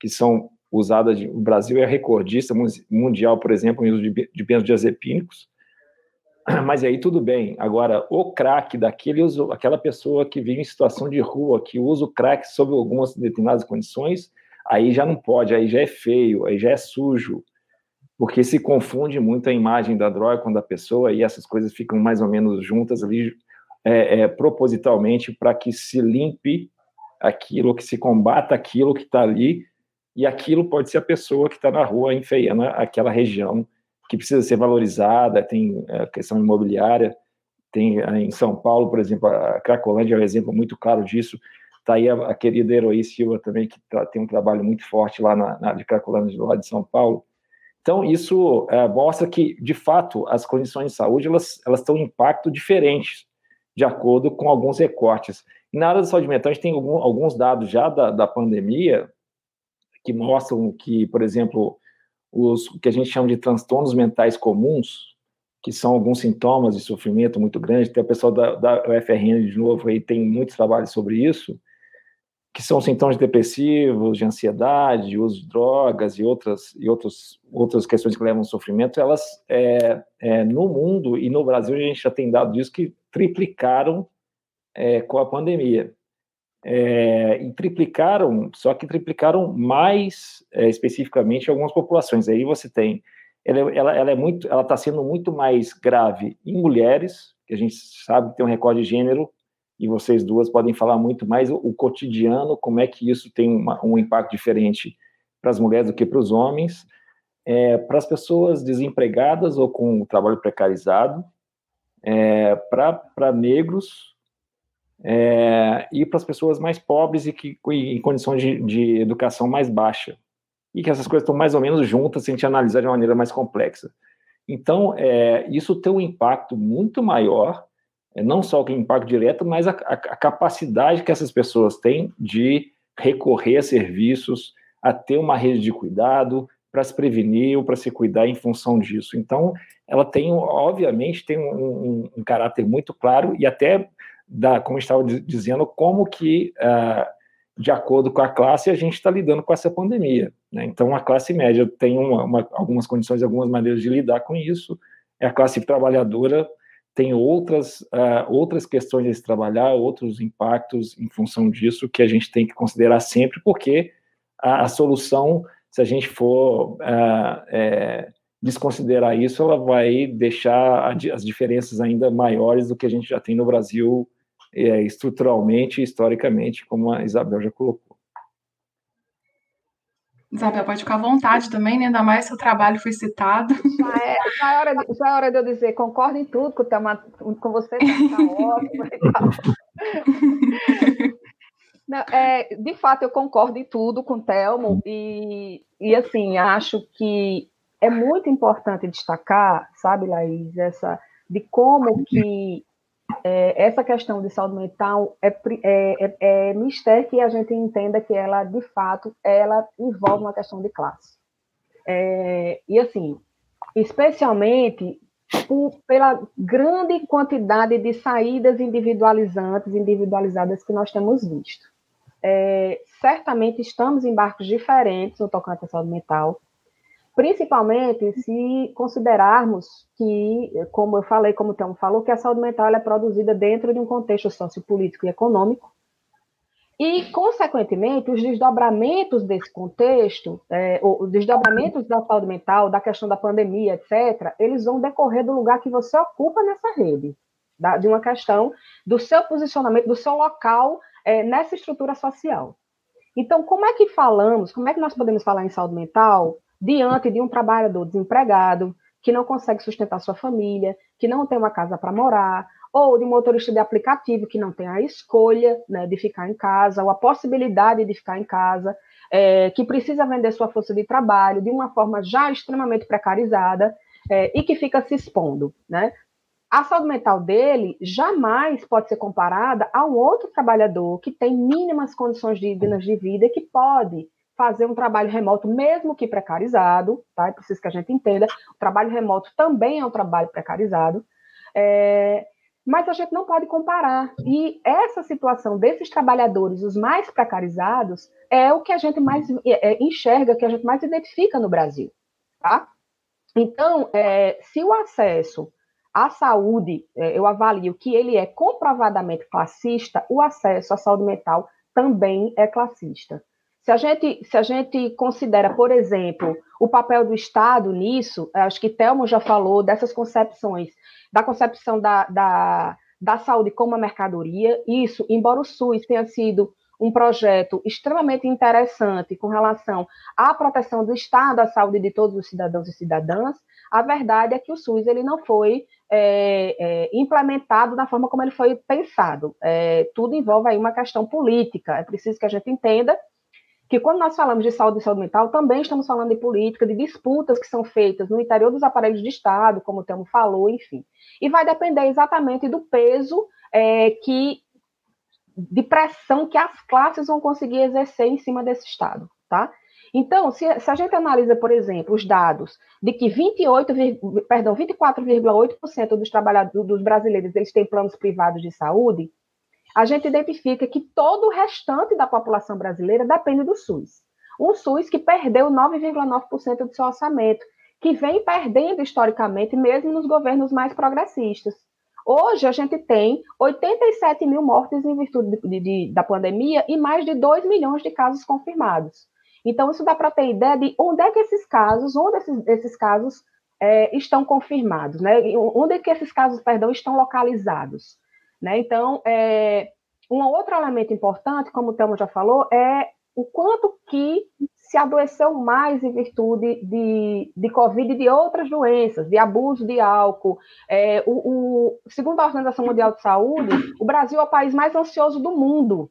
que são usadas. De, o Brasil é recordista mundial, por exemplo, em uso de, de benzodiazepínicos mas aí tudo bem. Agora, o crack daquele aquela pessoa que vive em situação de rua, que usa o crack sob algumas determinadas condições, aí já não pode, aí já é feio, aí já é sujo, porque se confunde muito a imagem da droga com da pessoa e essas coisas ficam mais ou menos juntas ali é, é, propositalmente para que se limpe aquilo, que se combata aquilo que está ali e aquilo pode ser a pessoa que está na rua enfeiando aquela região que precisa ser valorizada, tem a questão imobiliária, tem em São Paulo, por exemplo, a Cracolândia é um exemplo muito claro disso, está aí a, a, querida Heroí Silva também, que tá, tem um trabalho muito forte lá na, na de Cracolândia, lá de São Paulo. Então, isso é, mostra que, de fato, as condições de saúde, elas, elas têm um impacto diferente, de acordo com alguns recortes. E na área da saúde mental, a gente tem algum, alguns dados já da, da pandemia, que mostram que, por exemplo, os que a gente chama de transtornos mentais comuns, que são alguns sintomas de sofrimento muito grande. Tem o pessoal da, da UFRN de novo aí tem muitos trabalhos sobre isso, que são sintomas depressivos, de ansiedade, de uso de drogas e outras e outros, outras questões que levam ao sofrimento. Elas é, é, no mundo e no Brasil a gente já tem dado disso que triplicaram é, com a pandemia é, e triplicaram, só que triplicaram mais é, especificamente algumas populações. Aí você tem, ela, ela, ela é muito, ela está sendo muito mais grave em mulheres, que a gente sabe que tem um recorde de gênero, e vocês duas podem falar muito mais o, o cotidiano, como é que isso tem uma, um impacto diferente para as mulheres do que para os homens, é, para as pessoas desempregadas ou com trabalho precarizado, é, para negros, é, e para as pessoas mais pobres e que em condições de, de, educação mais baixa. E que essas coisas estão mais ou menos juntas se a gente analisar de uma maneira mais complexa. Então, é, isso tem um impacto muito maior, é, não só o impacto direto, mas a, a, a capacidade que essas pessoas têm de recorrer a serviços, a ter uma rede de cuidado, para se prevenir ou para se cuidar em função disso. Então, ela tem, obviamente, tem um, um, um caráter muito claro e até da, como estava dizendo, como que, uh, de acordo com a classe, a gente está lidando com essa pandemia. Né? Então, a classe média tem uma, uma, algumas condições, algumas maneiras de lidar com isso, é a classe trabalhadora tem outras, uh, outras questões de se trabalhar, outros impactos em função disso que a gente tem que considerar sempre, porque a, a solução, se a gente for uh, é, desconsiderar isso, ela vai deixar as diferenças ainda maiores do que a gente já tem no Brasil é, estruturalmente e historicamente, como a Isabel já colocou. Isabel, pode ficar à vontade também, né? ainda mais seu trabalho foi citado. Já é, já é, hora, de, já é hora de eu dizer, concordo em tudo com, o com você, ótimo e tal. Não, é, de fato, eu concordo em tudo com o Telmo e, e, assim, acho que é muito importante destacar, sabe, Laís, essa, de como que é, essa questão de saúde mental é, é, é, é mistério que a gente entenda que ela, de fato, ela envolve uma questão de classe. É, e, assim, especialmente por, pela grande quantidade de saídas individualizantes, individualizadas que nós temos visto. É, certamente estamos em barcos diferentes no tocante à saúde mental, principalmente se considerarmos que, como eu falei, como o Telmo falou, que a saúde mental é produzida dentro de um contexto sociopolítico e econômico, E, consequentemente, os desdobramentos desse contexto, é, os desdobramentos da saúde mental, da questão da pandemia, etc., eles vão decorrer do lugar que você ocupa nessa rede, da, de uma questão do seu posicionamento, do seu local é, nessa estrutura social. Então, como é que falamos, como é que nós podemos falar em saúde mental diante de um trabalhador desempregado, que não consegue sustentar sua família, que não tem uma casa para morar, ou de motorista de aplicativo que não tem a escolha né, de ficar em casa, ou a possibilidade de ficar em casa, é, que precisa vender sua força de trabalho de uma forma já extremamente precarizada é, e que fica se expondo. Né? A saúde mental dele jamais pode ser comparada a um outro trabalhador que tem mínimas condições dignas de vida e que pode fazer um trabalho remoto, mesmo que precarizado, tá? É preciso que a gente entenda, o trabalho remoto também é um trabalho precarizado, é, mas a gente não pode comparar. E essa situação desses trabalhadores, os mais precarizados, é o que a gente mais é, é, enxerga, que a gente mais identifica no Brasil. Tá? Então, é, se o acesso à saúde, é, eu avalio que ele é comprovadamente classista, o acesso à saúde mental também é classista. Se a gente, se a gente considera, por exemplo, o papel do Estado nisso, acho que Telmo já falou dessas concepções da concepção da, da, da saúde como uma mercadoria. Isso, embora o SUS tenha sido um projeto extremamente interessante com relação à proteção do Estado, à saúde de todos os cidadãos e cidadãs, a verdade é que o SUS ele não foi é, é, implementado da forma como ele foi pensado. É, tudo envolve aí uma questão política. É preciso que a gente entenda que quando nós falamos de saúde e saúde mental, também estamos falando de política, de disputas que são feitas no interior dos aparelhos de Estado, como o Telmo falou, enfim. E vai depender exatamente do peso é, que de pressão que as classes vão conseguir exercer em cima desse Estado, tá? Então, se, se a gente analisa, por exemplo, os dados de que 28, perdão, 24,8% dos trabalhadores dos brasileiros eles têm planos privados de saúde, a gente identifica que todo o restante da população brasileira depende do SUS. Um SUS que perdeu 9,9% do seu orçamento, que vem perdendo historicamente, mesmo nos governos mais progressistas. Hoje, a gente tem 87 mil mortes em virtude de, de, da pandemia e mais de 2 milhões de casos confirmados. Então, isso dá para ter ideia de onde é que esses casos, onde esses, esses casos é, estão confirmados, né? onde é que esses casos, perdão, estão localizados. Né? Então, é, um outro elemento importante, como o Thelma já falou, é o quanto que se adoeceu mais em virtude de, de Covid e de outras doenças, de abuso de álcool. É, o, o, segundo a Organização Mundial de Saúde, o Brasil é o país mais ansioso do mundo.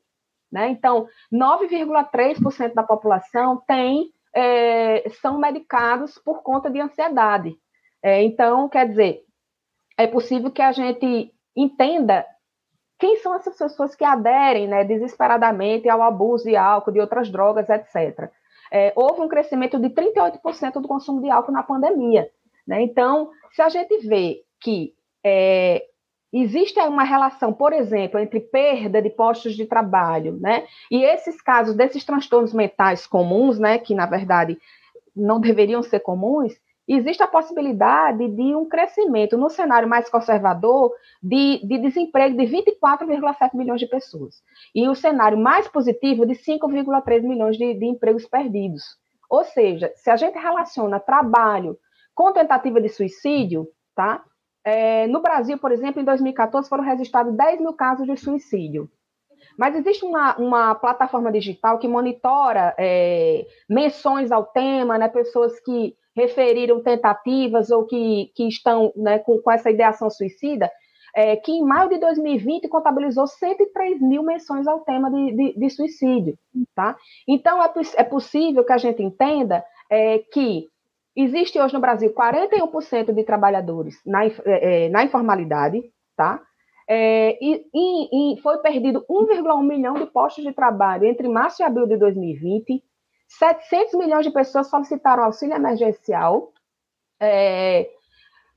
Né? Então, 9,3% da população tem, é, são medicados por conta de ansiedade. É, então, quer dizer, é possível que a gente entenda quem são essas pessoas que aderem né, desesperadamente ao abuso de álcool, de outras drogas, etc. É, houve um crescimento de 38% do consumo de álcool na pandemia. Né? Então, se a gente vê que é, existe uma relação, por exemplo, entre perda de postos de trabalho, né, e esses casos desses transtornos mentais comuns, né, que na verdade não deveriam ser comuns, existe a possibilidade de um crescimento no cenário mais conservador de, de desemprego de 24,7 milhões de pessoas. E o cenário mais positivo de 5,3 milhões de, de empregos perdidos. Ou seja, se a gente relaciona trabalho com tentativa de suicídio, tá? É, no Brasil, por exemplo, em 2014 foram registrados 10 mil casos de suicídio. Mas existe uma, uma plataforma digital que monitora é, menções ao tema, né, pessoas que referiram tentativas ou que, que estão né, com, com essa ideação suicida, é, que em maio de 2020 contabilizou 103 mil menções ao tema de, de, de suicídio. Tá? Então, é, é, possível que a gente entenda é, que existe hoje no Brasil 41% de trabalhadores na, é, é, na informalidade, tá? É, e, e, e, foi perdido 1,1 milhão de postos de trabalho entre março e abril de 2020, 700 milhões de pessoas solicitaram auxílio emergencial, é,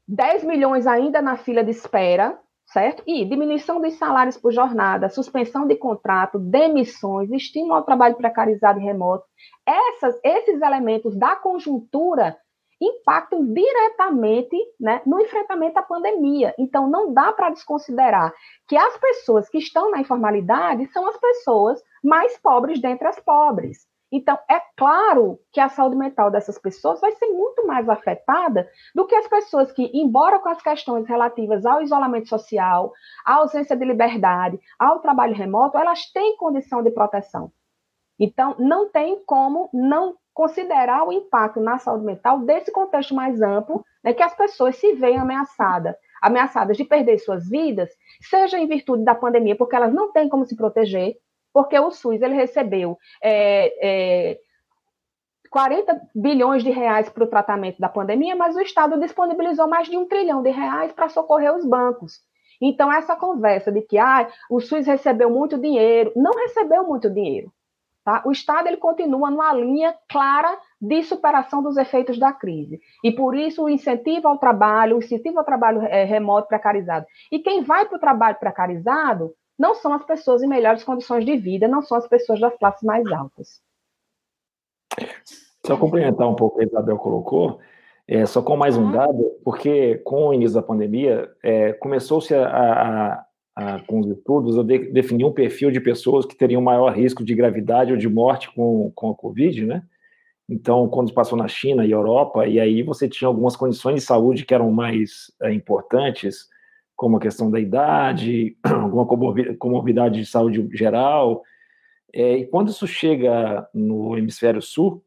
10 milhões ainda na fila de espera, certo? E diminuição dos salários por jornada, suspensão de contrato, demissões, estímulo ao trabalho precarizado e remoto. Essas, esses elementos da conjuntura impactam diretamente né, no enfrentamento à pandemia. Então, não dá para desconsiderar que as pessoas que estão na informalidade são as pessoas mais pobres dentre as pobres. Então, é claro que a saúde mental dessas pessoas vai ser muito mais afetada do que as pessoas que, embora com as questões relativas ao isolamento social, à ausência de liberdade, ao trabalho remoto, elas têm condição de proteção. Então, não tem como não considerar o impacto na saúde mental desse contexto mais amplo, né, que as pessoas se veem ameaçadas, ameaçadas de perder suas vidas, seja em virtude da pandemia, porque elas não têm como se proteger, porque o SUS ele recebeu é, é, 40 bilhões de reais para o tratamento da pandemia, mas o Estado disponibilizou mais de um trilhão de reais para socorrer os bancos. Então, essa conversa de que ah, o SUS recebeu muito dinheiro, não recebeu muito dinheiro. Tá? O Estado ele continua numa linha clara de superação dos efeitos da crise. E por isso o incentivo ao trabalho, o incentivo ao trabalho é, remoto precarizado. E quem vai para o trabalho precarizado não são as pessoas em melhores condições de vida, não são as pessoas das classes mais altas. Só complementar um pouco o que a Isabel colocou, é, só com mais um uhum. dado, porque com o início da pandemia, é, começou-se a, a, a, com os estudos a de, definir um perfil de pessoas que teriam maior risco de gravidade ou de morte com, com a Covid, né? Então, quando passou na China e Europa, e aí você tinha algumas condições de saúde que eram mais é, importantes, como a questão da idade, alguma comorbidade de saúde geral. É, e quando isso chega no hemisfério sul,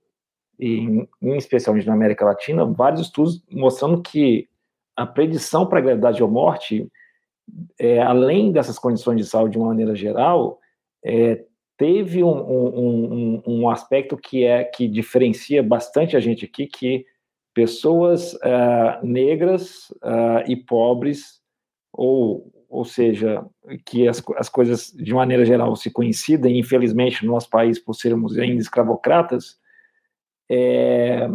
e em, especialmente na América Latina, vários estudos mostrando que a predição para gravidade ou morte, é, além dessas condições de saúde de uma maneira geral, é, teve um, um, um, um, aspecto que é que diferencia bastante a gente aqui, que pessoas uh, negras uh, e pobres ou, ou seja, que as, as coisas, de maneira geral, se coincidem, infelizmente, no nosso país, por sermos ainda escravocratas, é,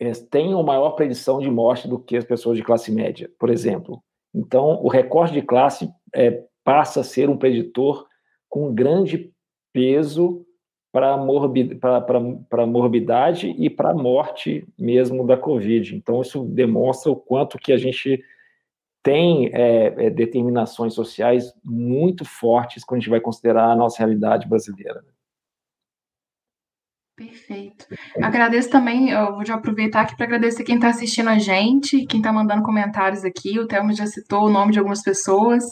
é, uma maior predição de morte do que as pessoas de classe média, por exemplo. Então, o recorte de classe é, passa a ser um preditor com grande peso para a morbidade e para a morte mesmo da Covid. Então, isso demonstra o quanto que a gente tem é, é, determinações sociais muito fortes quando a gente vai considerar a nossa realidade brasileira. Né? Perfeito. Agradeço também, eu vou já aproveitar aqui para agradecer quem está assistindo a gente, quem está mandando comentários aqui. O Thelma já citou o nome de algumas pessoas.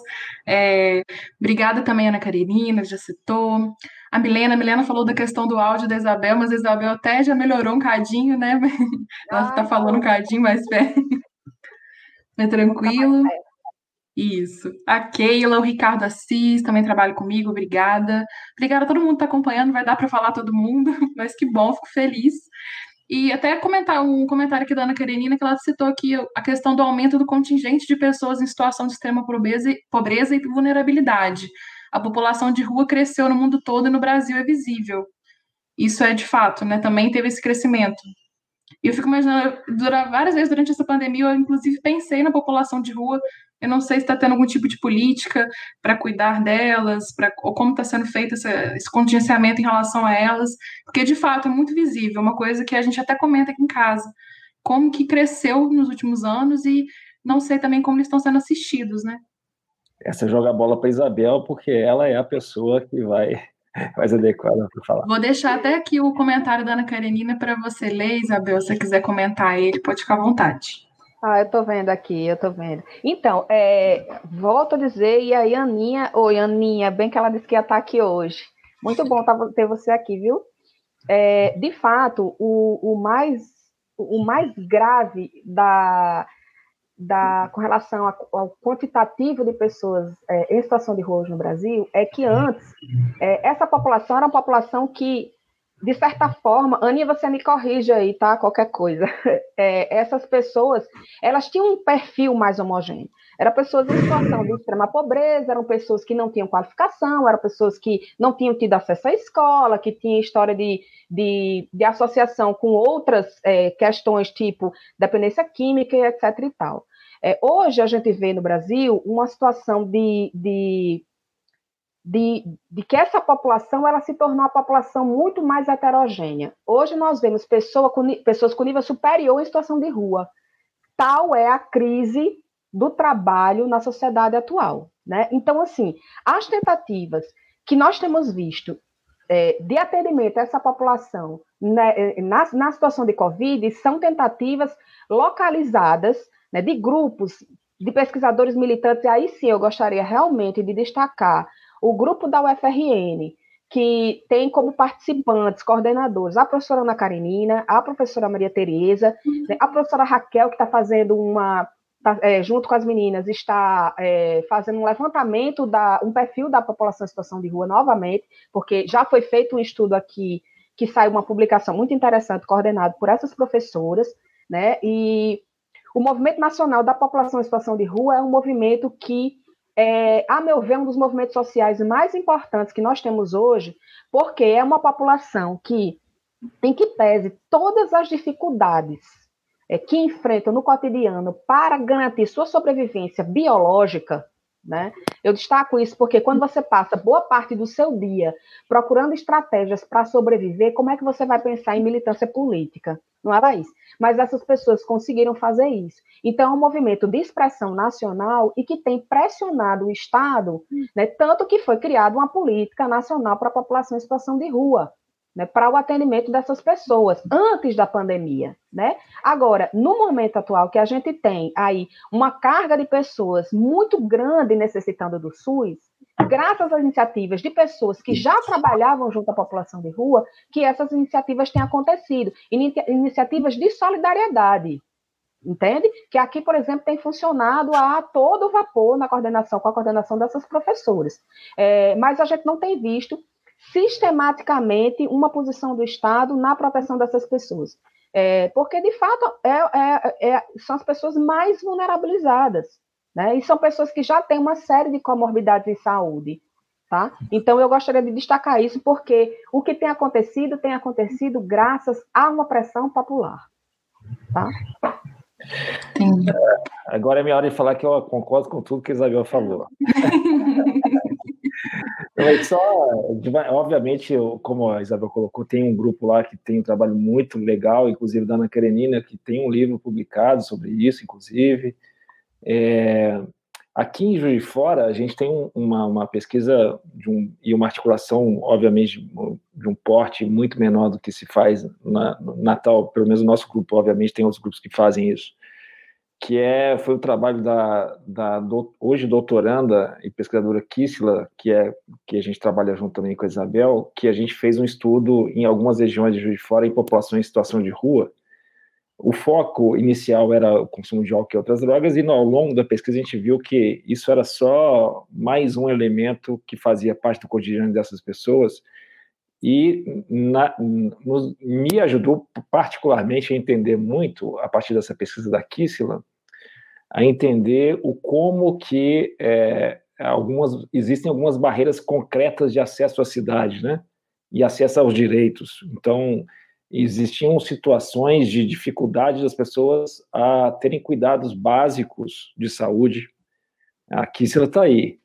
É, obrigada também, Ana Carolina, já citou. A Milena, a Milena falou da questão do áudio da Isabel, mas a Isabel até já melhorou um cadinho, né? Ela está falando um cadinho mais perto. É tranquilo. Isso. A Keila, o Ricardo Assis também trabalha comigo, obrigada. Obrigada a todo mundo que está acompanhando, vai dar para falar todo mundo, mas que bom, fico feliz. E até comentar um comentário aqui da Ana Karenina, que ela citou aqui a questão do aumento do contingente de pessoas em situação de extrema pobreza, pobreza e vulnerabilidade. A população de rua cresceu no mundo todo e no Brasil é visível. Isso é de fato, né? Também teve esse crescimento. E eu fico imaginando, várias vezes durante essa pandemia, eu inclusive pensei na população de rua. Eu não sei se está tendo algum tipo de política para cuidar delas, pra, ou como está sendo feito essa, esse contingenciamento em relação a elas, porque de fato é muito visível, uma coisa que a gente até comenta aqui em casa, como que cresceu nos últimos anos e não sei também como eles estão sendo assistidos, né? Essa joga a bola para Isabel, porque ela é a pessoa que vai mais adequada para falar. Vou deixar até aqui o comentário da Ana Karenina para você ler, Isabel, se você quiser comentar ele, pode ficar à vontade. Ah, eu estou vendo aqui, eu estou vendo. Então, é, volto a dizer, e aí, Aninha, oi, Aninha, bem que ela disse que ia estar aqui hoje. Muito bom tá, ter você aqui, viu? É, de fato, o, o, mais, o mais grave da, da, com relação ao quantitativo de pessoas é, em situação de rua no Brasil é que antes é, essa população era uma população que, de certa forma, Aninha, você me corrija aí, tá? Qualquer coisa. É, essas pessoas, elas tinham um perfil mais homogêneo. Eram pessoas em situação de extrema pobreza, eram pessoas que não tinham qualificação, eram pessoas que não tinham tido acesso à escola, que tinham história de, de, de associação com outras é, questões, tipo dependência química, etc. e tal. É, hoje a gente vê no Brasil uma situação de, de, de, de, que essa população ela se tornou uma população muito mais heterogênea. Hoje nós vemos pessoa com, pessoas com nível superior em situação de rua. Tal é a crise do trabalho na sociedade atual. Né? Então, assim, as tentativas que nós temos visto é, de atendimento a essa população né, na, na, situação de Covid são tentativas localizadas né, de grupos de pesquisadores militantes, e aí sim eu gostaria realmente de destacar o grupo da UFRN, que tem como participantes, coordenadores, a professora Ana Karenina, a professora Maria Tereza, né, a professora Raquel, que está fazendo uma, tá, é, junto com as meninas, está é, fazendo um levantamento, da, um perfil da população em situação de rua novamente, porque já foi feito um estudo aqui, que saiu uma publicação muito interessante, coordenado por essas professoras, né, e o Movimento Nacional da População em Situação de Rua é um movimento que é, a meu ver, um dos movimentos sociais mais importantes que nós temos hoje, porque é uma população que, em que pese todas as dificuldades é, que enfrentam no cotidiano para garantir sua sobrevivência biológica, né? Eu destaco isso porque quando você passa boa parte do seu dia procurando estratégias para sobreviver, como é que você vai pensar em militância política? Não era isso. Mas essas pessoas conseguiram fazer isso. Então, é um movimento de expressão nacional e que tem pressionado o Estado, né, tanto que foi criada uma política nacional para a população em situação de rua né, para o atendimento dessas pessoas antes da pandemia, né? Agora, no momento atual que a gente tem aí uma carga de pessoas muito grande necessitando do SUS, graças às iniciativas de pessoas que já trabalhavam junto à população de rua, que essas iniciativas têm acontecido, iniciativas de solidariedade, entende? Que aqui, por exemplo, tem funcionado a todo vapor na coordenação, com a coordenação dessas professoras. É, mas a gente não tem visto sistematicamente uma posição do Estado na proteção dessas pessoas. É, porque, de fato, é, é, é, são as pessoas mais vulnerabilizadas, né? E são pessoas que já têm uma série de comorbidades em saúde, tá? Então, eu gostaria de destacar isso, porque o que tem acontecido, tem acontecido graças a uma pressão popular, tá? Agora é minha hora de falar que eu concordo com tudo que a Isabel falou. Mas só, obviamente, como a Isabel colocou, tem um grupo lá que tem um trabalho muito legal, inclusive da Ana Karenina, que tem um livro publicado sobre isso, inclusive. É, aqui em Juiz de Fora, a gente tem uma, uma pesquisa um, e uma articulação, obviamente, de um porte muito menor do que se faz na, no Natal, pelo menos o nosso grupo, obviamente, tem outros grupos que fazem isso que é, foi o trabalho da, da do, hoje doutoranda e pesquisadora Kissila, que, é, que a gente trabalha junto também com a Isabel, que a gente fez um estudo em algumas regiões de Juiz de Fora em populações em situação de rua. O foco inicial era o consumo de álcool e outras drogas, e ao longo da pesquisa a gente viu que isso era só mais um elemento que fazia parte do cotidiano dessas pessoas, e na, nos, me ajudou particularmente a entender muito, a partir dessa pesquisa da Kissila, a entender o como que é, algumas existem algumas barreiras concretas de acesso à cidade, né? E acesso aos direitos. Então, existiam situações de dificuldade das pessoas a terem cuidados básicos de saúde. Aqui você está aí.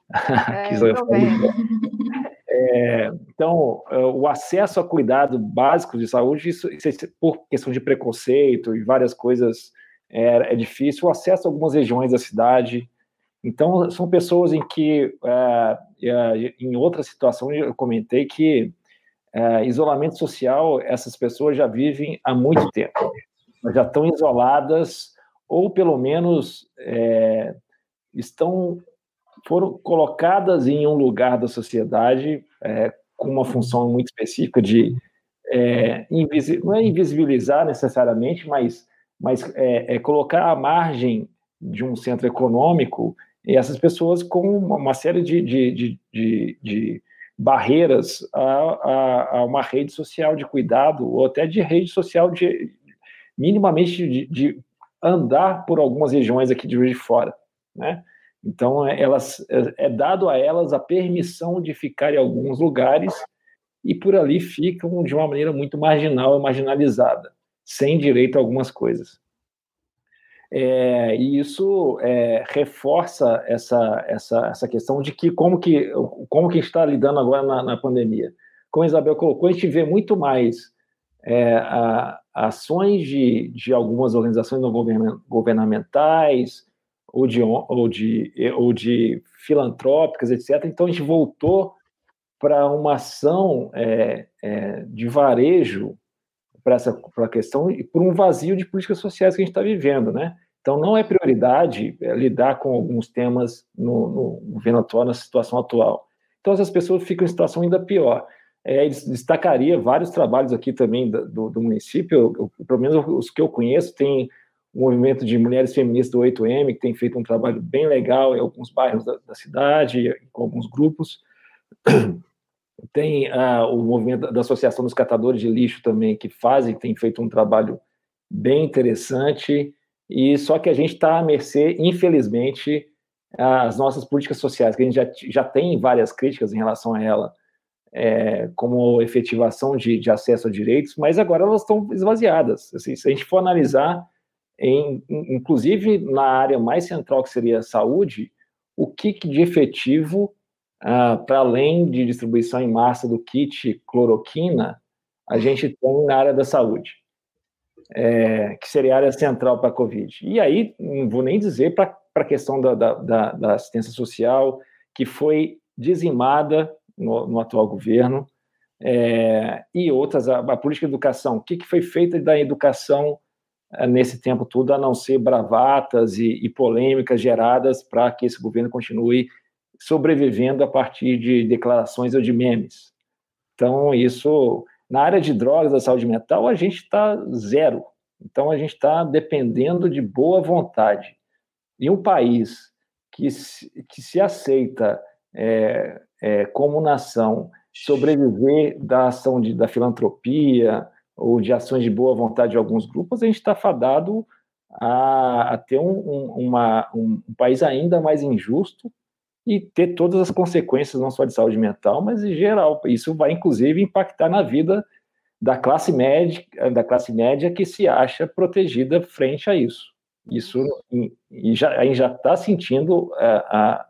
É, é, então, é, o acesso a cuidado básico de saúde, isso, isso, é por questão de preconceito e várias coisas é, é difícil o acesso a algumas regiões da cidade. Então, são pessoas em que, é, é, em outra situação, eu comentei que é, isolamento social, essas pessoas já vivem há muito tempo. Já estão isoladas, ou pelo menos é, estão foram colocadas em um lugar da sociedade é, com uma função muito específica de é, não é invisibilizar necessariamente, mas mas é, é colocar à margem de um centro econômico essas pessoas com uma série de, de, de, de, de barreiras a, a, a, uma rede social de cuidado ou até de rede social de minimamente de, de andar por algumas regiões aqui de de Fora, né? Então é, elas é, é dado a elas a permissão de ficar em alguns lugares e por ali ficam de uma maneira muito marginal e marginalizada sem direito a algumas coisas. É, e isso é, reforça essa, essa, essa questão de que como que como que está lidando agora na, na pandemia. Como a Isabel colocou, a gente vê muito mais é, a, ações de, de algumas organizações não governamentais ou de, ou, de, ou de filantrópicas, etc. Então a gente voltou para uma ação é, é, de varejo para essa pra questão e por um vazio de políticas sociais que a gente está vivendo, né? Então, não é prioridade é, lidar com alguns temas no, no, governo atual, na situação atual. Então, essas pessoas ficam em situação ainda pior. É, destacaria vários trabalhos aqui também do, do município, eu, eu, pelo menos os que eu conheço, tem o movimento de mulheres feministas do 8M, que tem feito um trabalho bem legal em alguns bairros da, da cidade, com alguns grupos. Tem ah, o movimento da Associação dos Catadores de Lixo também, que fazem, tem feito um trabalho bem interessante, e só que a gente está à mercê, infelizmente, às nossas políticas sociais, que a gente já, já tem várias críticas em relação a ela, é, como efetivação de, de, acesso a direitos, mas agora elas estão esvaziadas. Assim, se a gente for analisar, em, inclusive na área mais central, que seria a saúde, o que, que de efetivo ah, para além de distribuição em massa do kit cloroquina, a gente tem na área da saúde, é, que seria a área central para a Covid. E aí, não vou nem dizer para a questão da, da, da, assistência social, que foi dizimada no, no atual governo, é, e outras, a, a, política de educação, o que, que foi feito da educação é, nesse tempo todo, a não ser bravatas e, e polêmicas geradas para que esse governo continue sobrevivendo a partir de declarações ou de memes. Então, isso, na área de drogas da saúde mental, a gente está zero. Então, a gente está dependendo de boa vontade. E um país que se, que se aceita é, é, como nação sobreviver da ação de, da filantropia ou de ações de boa vontade de alguns grupos, a gente está fadado a, a ter um, um, uma, um, um país ainda mais injusto e ter todas as consequências, não só de saúde mental, mas em geral. Isso vai, inclusive, impactar na vida da classe média, da classe média que se acha protegida frente a isso. Isso e já, já está sentindo a,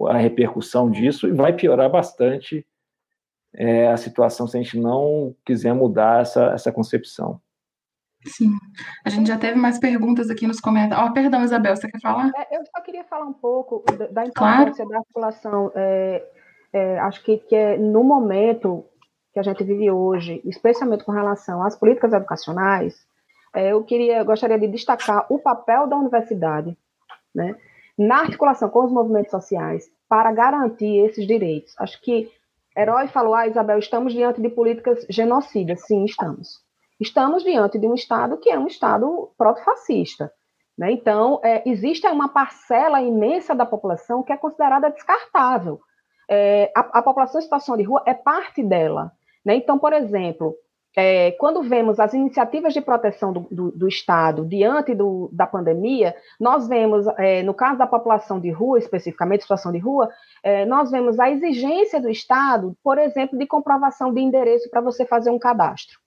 a, a, repercussão disso e vai piorar bastante é, a situação se a gente não quiser mudar essa, essa concepção. Sim. A gente já teve mais perguntas aqui nos comentários. Oh, perdão, Isabel, você quer falar? É, eu só queria falar um pouco da importância claro. da população. É, é, acho que, que é no momento que a gente vive hoje, especialmente com relação às políticas educacionais, é, eu queria, gostaria de destacar o papel da universidade, né, na articulação com os movimentos sociais para garantir esses direitos. Acho que Herói falou, ah, Isabel, estamos diante de políticas genocidas. Sim, estamos estamos diante de um Estado que é um Estado proto-fascista. Né? Então, é, existe uma parcela imensa da população que é considerada descartável. É, a, a, população em situação de rua é parte dela. Né? Então, por exemplo, é, quando vemos as iniciativas de proteção do, do, do Estado diante do, da pandemia, nós vemos, é, no caso da população de rua, especificamente situação de rua, é, nós vemos a exigência do Estado, por exemplo, de comprovação de endereço para você fazer um cadastro.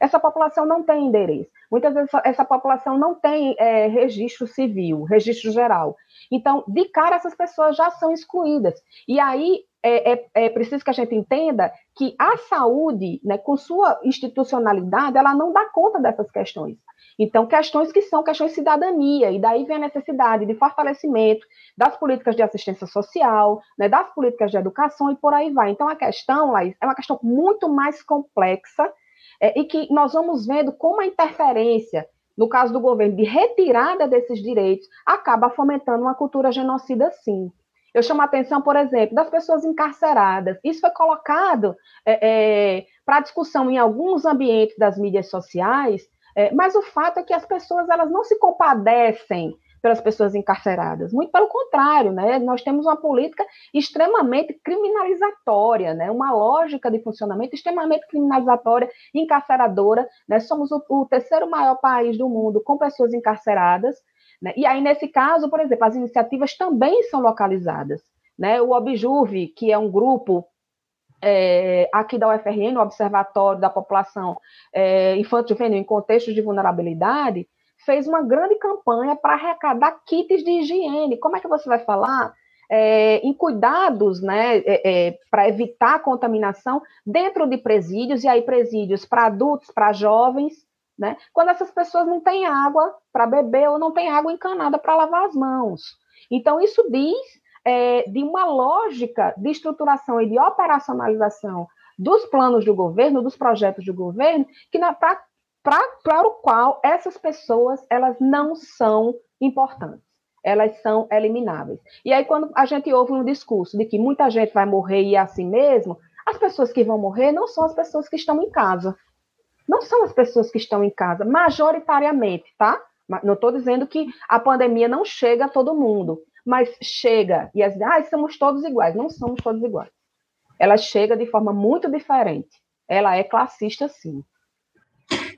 Essa população não tem endereço. Muitas vezes essa população não tem é, registro civil, registro geral. Então, de cara, essas pessoas já são excluídas. E aí é, é, é, preciso que a gente entenda que a saúde, né, com sua institucionalidade, ela não dá conta dessas questões. Então, questões que são questões de cidadania, e daí vem a necessidade de fortalecimento das políticas de assistência social, né, das políticas de educação e por aí vai. Então, a questão, Laís, é uma questão muito mais complexa é, e que nós vamos vendo como a interferência, no caso do governo, de retirada desses direitos, acaba fomentando uma cultura genocida, sim. Eu chamo a atenção, por exemplo, das pessoas encarceradas. Isso foi colocado é, é, para discussão em alguns ambientes das mídias sociais, é, mas o fato é que as pessoas elas não se compadecem pelas pessoas encarceradas. Muito pelo contrário, né? Nós temos uma política extremamente criminalizatória, né? Uma lógica de funcionamento extremamente criminalizatória, encarceradora. Né? Somos o, o terceiro maior país do mundo com pessoas encarceradas. Né? E aí, nesse caso, por exemplo, as iniciativas também são localizadas. Né? O Objuve, que é um grupo é, aqui da UFRN, o Observatório da População é, Infanto-Juvenil em Contextos de Vulnerabilidade, fez uma grande campanha para arrecadar kits de higiene. Como é que você vai falar é, em cuidados né, é, é, para evitar a contaminação dentro de presídios, e aí presídios para adultos, para jovens, né, quando essas pessoas não têm água para beber ou não têm água encanada para lavar as mãos. Então, isso diz é, de uma lógica de estruturação e de operacionalização dos planos do governo, dos projetos do governo, que para o qual essas pessoas elas não são importantes, elas são elimináveis. E aí quando a gente ouve um discurso de que muita gente vai morrer e é assim mesmo, as pessoas que vão morrer não são as pessoas que estão em casa. Não são as pessoas que estão em casa, majoritariamente, tá? Não estou dizendo que a pandemia não chega a todo mundo, mas chega e as ah, somos todos iguais. Não somos todos iguais. Ela chega de forma muito diferente. Ela é classista, sim.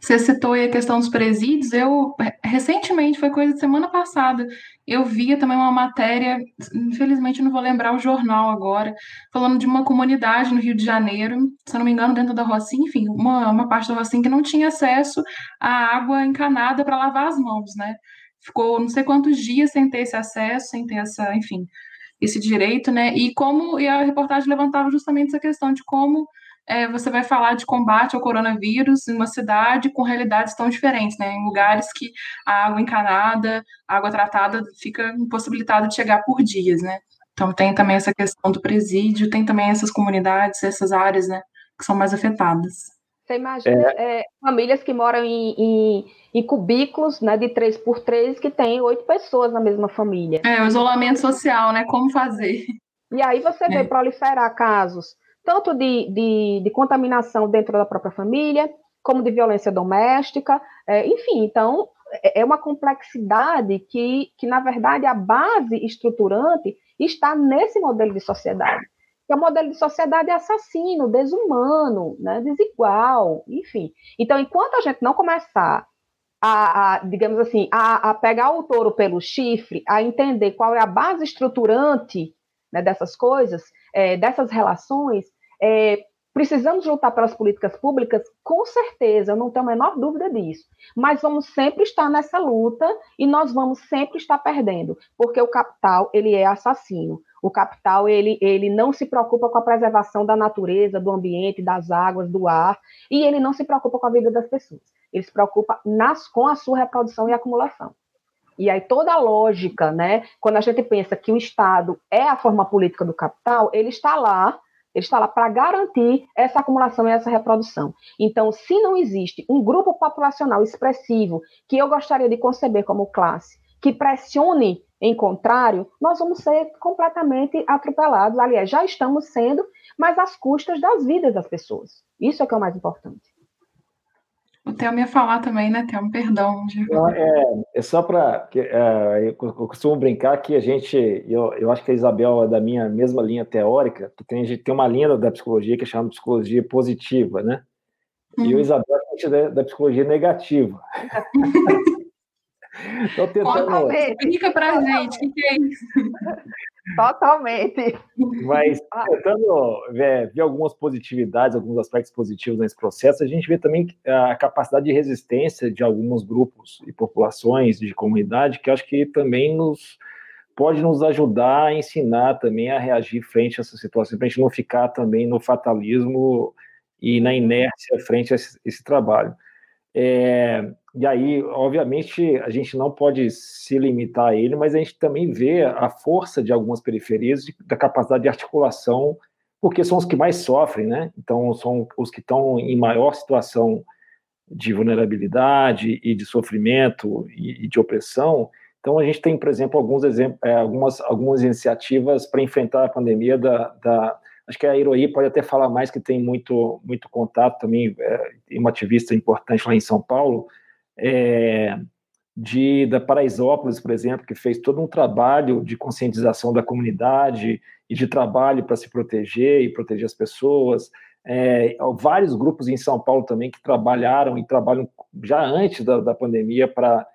Você citou aí a questão dos presídios. Eu, recentemente, foi coisa de semana passada, eu via também uma matéria, infelizmente não vou lembrar o jornal agora, falando de uma comunidade no Rio de Janeiro, se eu não me engano, dentro da Rocinha, enfim, uma, uma parte da Rocinha que não tinha acesso à água encanada para lavar as mãos, né? Ficou não sei quantos dias sem ter esse acesso, sem ter essa, enfim, esse direito, né? E como e a reportagem levantava justamente essa questão de como é, você vai falar de combate ao coronavírus em uma cidade com realidades tão diferentes, né? Em lugares que a água encanada, a água tratada fica impossibilitada de chegar por dias, né? Então tem também essa questão do presídio, tem também essas comunidades, essas áreas, né, que são mais afetadas. Você imagina é. É, famílias que moram em, em, em, cubículos né, de três por três que tem oito pessoas na mesma família. É, o isolamento social, né? Como fazer? E aí você vê é. proliferar casos tanto de, de, de, contaminação dentro da própria família, como de violência doméstica, é, enfim, então é, é uma complexidade que, que, na verdade, a base estruturante está nesse modelo de sociedade. Que é um modelo de sociedade assassino, desumano, né, desigual, enfim. Então, enquanto a gente não começar a, a, digamos assim, a, a, pegar o touro pelo chifre, a entender qual é a base estruturante né, dessas coisas, é, dessas relações, é, precisamos lutar pelas políticas públicas? Com certeza, eu não tenho a menor dúvida disso. Mas vamos sempre estar nessa luta e nós vamos sempre estar perdendo, porque o capital, ele é assassino. O capital, ele, ele não se preocupa com a preservação da natureza, do ambiente, das águas, do ar, e ele não se preocupa com a vida das pessoas. Ele se preocupa nas, com a sua reprodução e acumulação. E aí toda a lógica, né, quando a gente pensa que o Estado é a forma política do capital, ele está lá ele está lá para garantir essa acumulação e essa reprodução. Então, se não existe um grupo populacional expressivo que eu gostaria de conceber como classe, que pressione em contrário, nós vamos ser completamente atropelados. Aliás, já estamos sendo, mas às custas das vidas das pessoas. Isso é que é o mais importante. O Thelma ia falar também, né, Thelma? Perdão. é, é só para. É, eu costumo brincar que a gente. Eu, eu acho que a Isabel é da minha mesma linha teórica, que tem, a gente tem uma linha da psicologia que é chama psicologia positiva, né? Uhum. E o uhum. Isabel a gente é da psicologia negativa. Estou tentando. Explica para gente o que é isso. Totalmente. Mas ah. tentando ver, ver, algumas positividades, alguns aspectos positivos nesse processo, a gente vê também a capacidade de resistência de alguns grupos e populações de comunidade, que acho que também nos pode nos ajudar a ensinar também a reagir frente a essa situação, para a gente não ficar também no fatalismo e na inércia frente a esse, esse trabalho. É, e aí, obviamente, a gente não pode se limitar a ele, mas a gente também vê a força de algumas periferias, de, da capacidade de articulação, porque são os que mais sofrem, né? Então, são os que estão em maior situação de vulnerabilidade e de sofrimento e, e de opressão. Então, a gente tem, por exemplo, alguns exemplos, é, algumas, algumas iniciativas para enfrentar a pandemia da, da Acho que a Iroí pode até falar mais, que tem muito, muito contato também, é, uma ativista importante lá em São Paulo, é, de, da Paraisópolis, por exemplo, que fez todo um trabalho de conscientização da comunidade e de trabalho para se proteger e proteger as pessoas. É, vários grupos em São Paulo também que trabalharam e trabalham já antes da, da pandemia para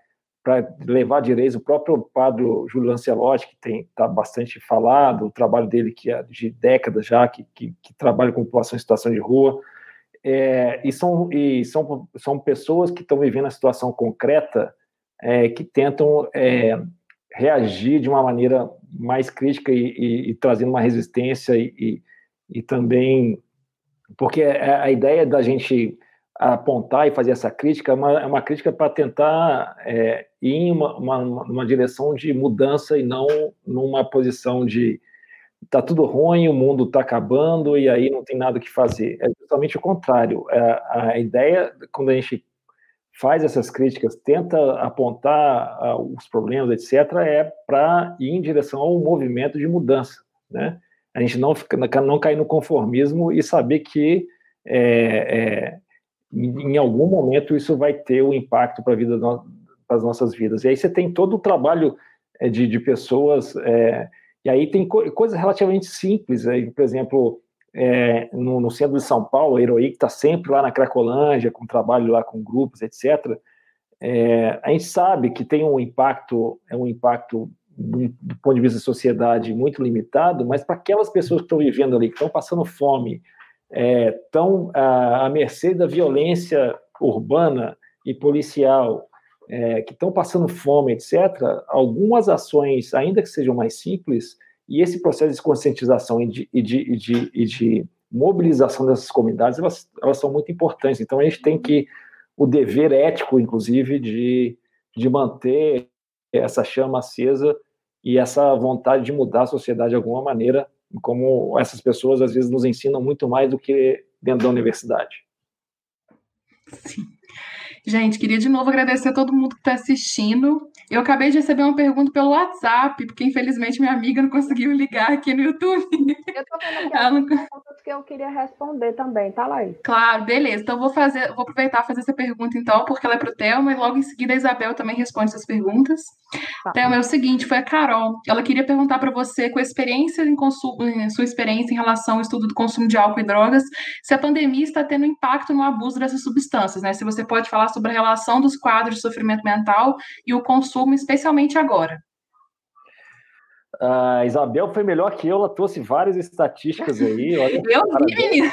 para levar direitos, o próprio padre Júlio Lancelotti, que tem está bastante falado, o trabalho dele que é de décadas já, que, que, que trabalha com população em situação de rua, é, e, são, e são, são pessoas que estão vivendo a situação concreta, é, que tentam é, reagir de uma maneira mais crítica e, e, e trazendo uma resistência e, e, também porque a ideia da gente apontar e fazer essa crítica é uma, é uma crítica para tentar ir em uma, uma, uma, direção de mudança e não numa posição de tá tudo ruim, o mundo está acabando e aí não tem nada que fazer. É justamente o contrário. É, a ideia, quando a gente faz essas críticas, tenta apontar uh, os problemas, etc., é para ir em direção ao movimento de mudança, né? A gente não, fica, não cair no conformismo e saber que é, é, em algum momento isso vai ter um impacto para a vida para as nossas vidas. E aí você tem todo o trabalho é, de, de pessoas, é, e aí tem co coisas relativamente simples, aí, por exemplo, é, no, no, centro de São Paulo, a Heroic está sempre lá na Cracolândia, com trabalho lá com grupos, etc. É, a gente sabe que tem um impacto, é um impacto do, do ponto de vista da sociedade muito limitado, mas para aquelas pessoas que estão vivendo ali, que estão passando fome, estão é, à, à mercê da violência urbana e policial, é, que estão passando fome, etc., algumas ações, ainda que sejam mais simples, e esse processo de conscientização e de, e de, e de, e de mobilização dessas comunidades, elas, elas, são muito importantes. Então, a gente tem que, o dever ético, inclusive, de, de manter essa chama acesa e essa vontade de mudar a sociedade de alguma maneira, como essas pessoas às vezes nos ensinam muito mais do que dentro da universidade. Sim. Gente, queria de novo agradecer a todo mundo que está assistindo. Eu acabei de receber uma pergunta pelo WhatsApp, porque infelizmente minha amiga não conseguiu ligar aqui no YouTube. Eu tô vendo aqui as perguntas que eu queria responder também, tá, Laís? Claro, beleza. Então vou fazer, vou aproveitar e fazer essa pergunta então, porque ela é pro Thelma, e logo em seguida a Isabel também responde essas perguntas. Tá. Thelma, é o seguinte, foi a Carol. Ela queria perguntar para você, com a experiência em consumo, sua experiência em relação ao estudo do consumo de álcool e drogas, se a pandemia está tendo impacto no abuso dessas substâncias, né? Se você pode falar sobre a relação dos quadros de sofrimento mental e o consumo, especialmente agora. A Isabel foi melhor que eu, ela trouxe várias estatísticas aí. Olha, eu vi, menina.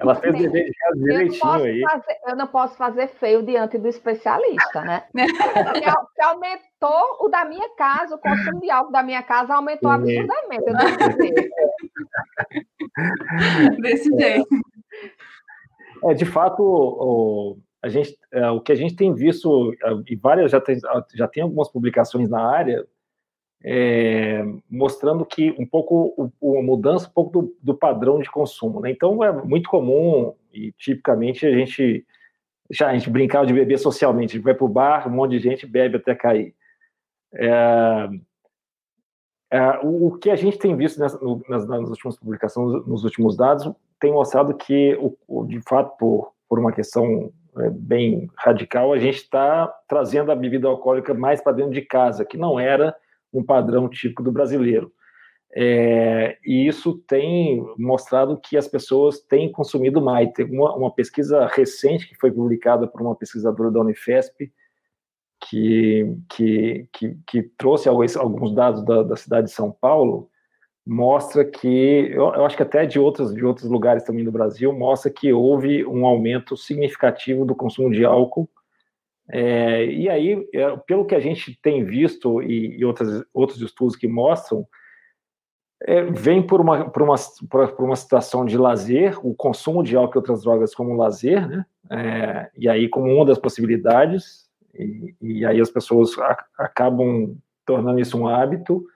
Ela fez direitinho eu aí. Fazer, eu não posso fazer feio diante do especialista, né? Se aumentou o da minha casa, o consumo de álcool da minha casa aumentou absurdamente. Eu Desse jeito. É, de fato, o, a gente, é, o que a gente tem visto, é, e várias já tem, já tem algumas publicações na área, é, mostrando que um pouco a mudança um pouco do, do, padrão de consumo. Né? Então é muito comum e tipicamente a gente já a gente brincava de beber socialmente, a gente vai para o bar, um monte de gente bebe até cair. É, é, o, o, que a gente tem visto nessa, no, nas, nas, últimas publicações, nos últimos dados, tem mostrado que, de fato, por, uma questão é, bem radical, a gente está trazendo a bebida alcoólica mais para dentro de casa, que não era um padrão típico do brasileiro. É, e isso tem mostrado que as pessoas têm consumido mais. Tem uma, uma, pesquisa recente que foi publicada por uma pesquisadora da Unifesp, que, que, que, que trouxe alguns dados da, da cidade de São Paulo, mostra que, eu, acho que até de outros, de outros lugares também do Brasil, mostra que houve um aumento significativo do consumo de álcool. É, e aí, é, pelo que a gente tem visto e, e outras, outros estudos que mostram, é, vem por uma, por, uma, por uma situação de lazer, o consumo de álcool e outras drogas como lazer, né? É, e aí como uma das possibilidades, e, e aí as pessoas a, acabam tornando isso um hábito,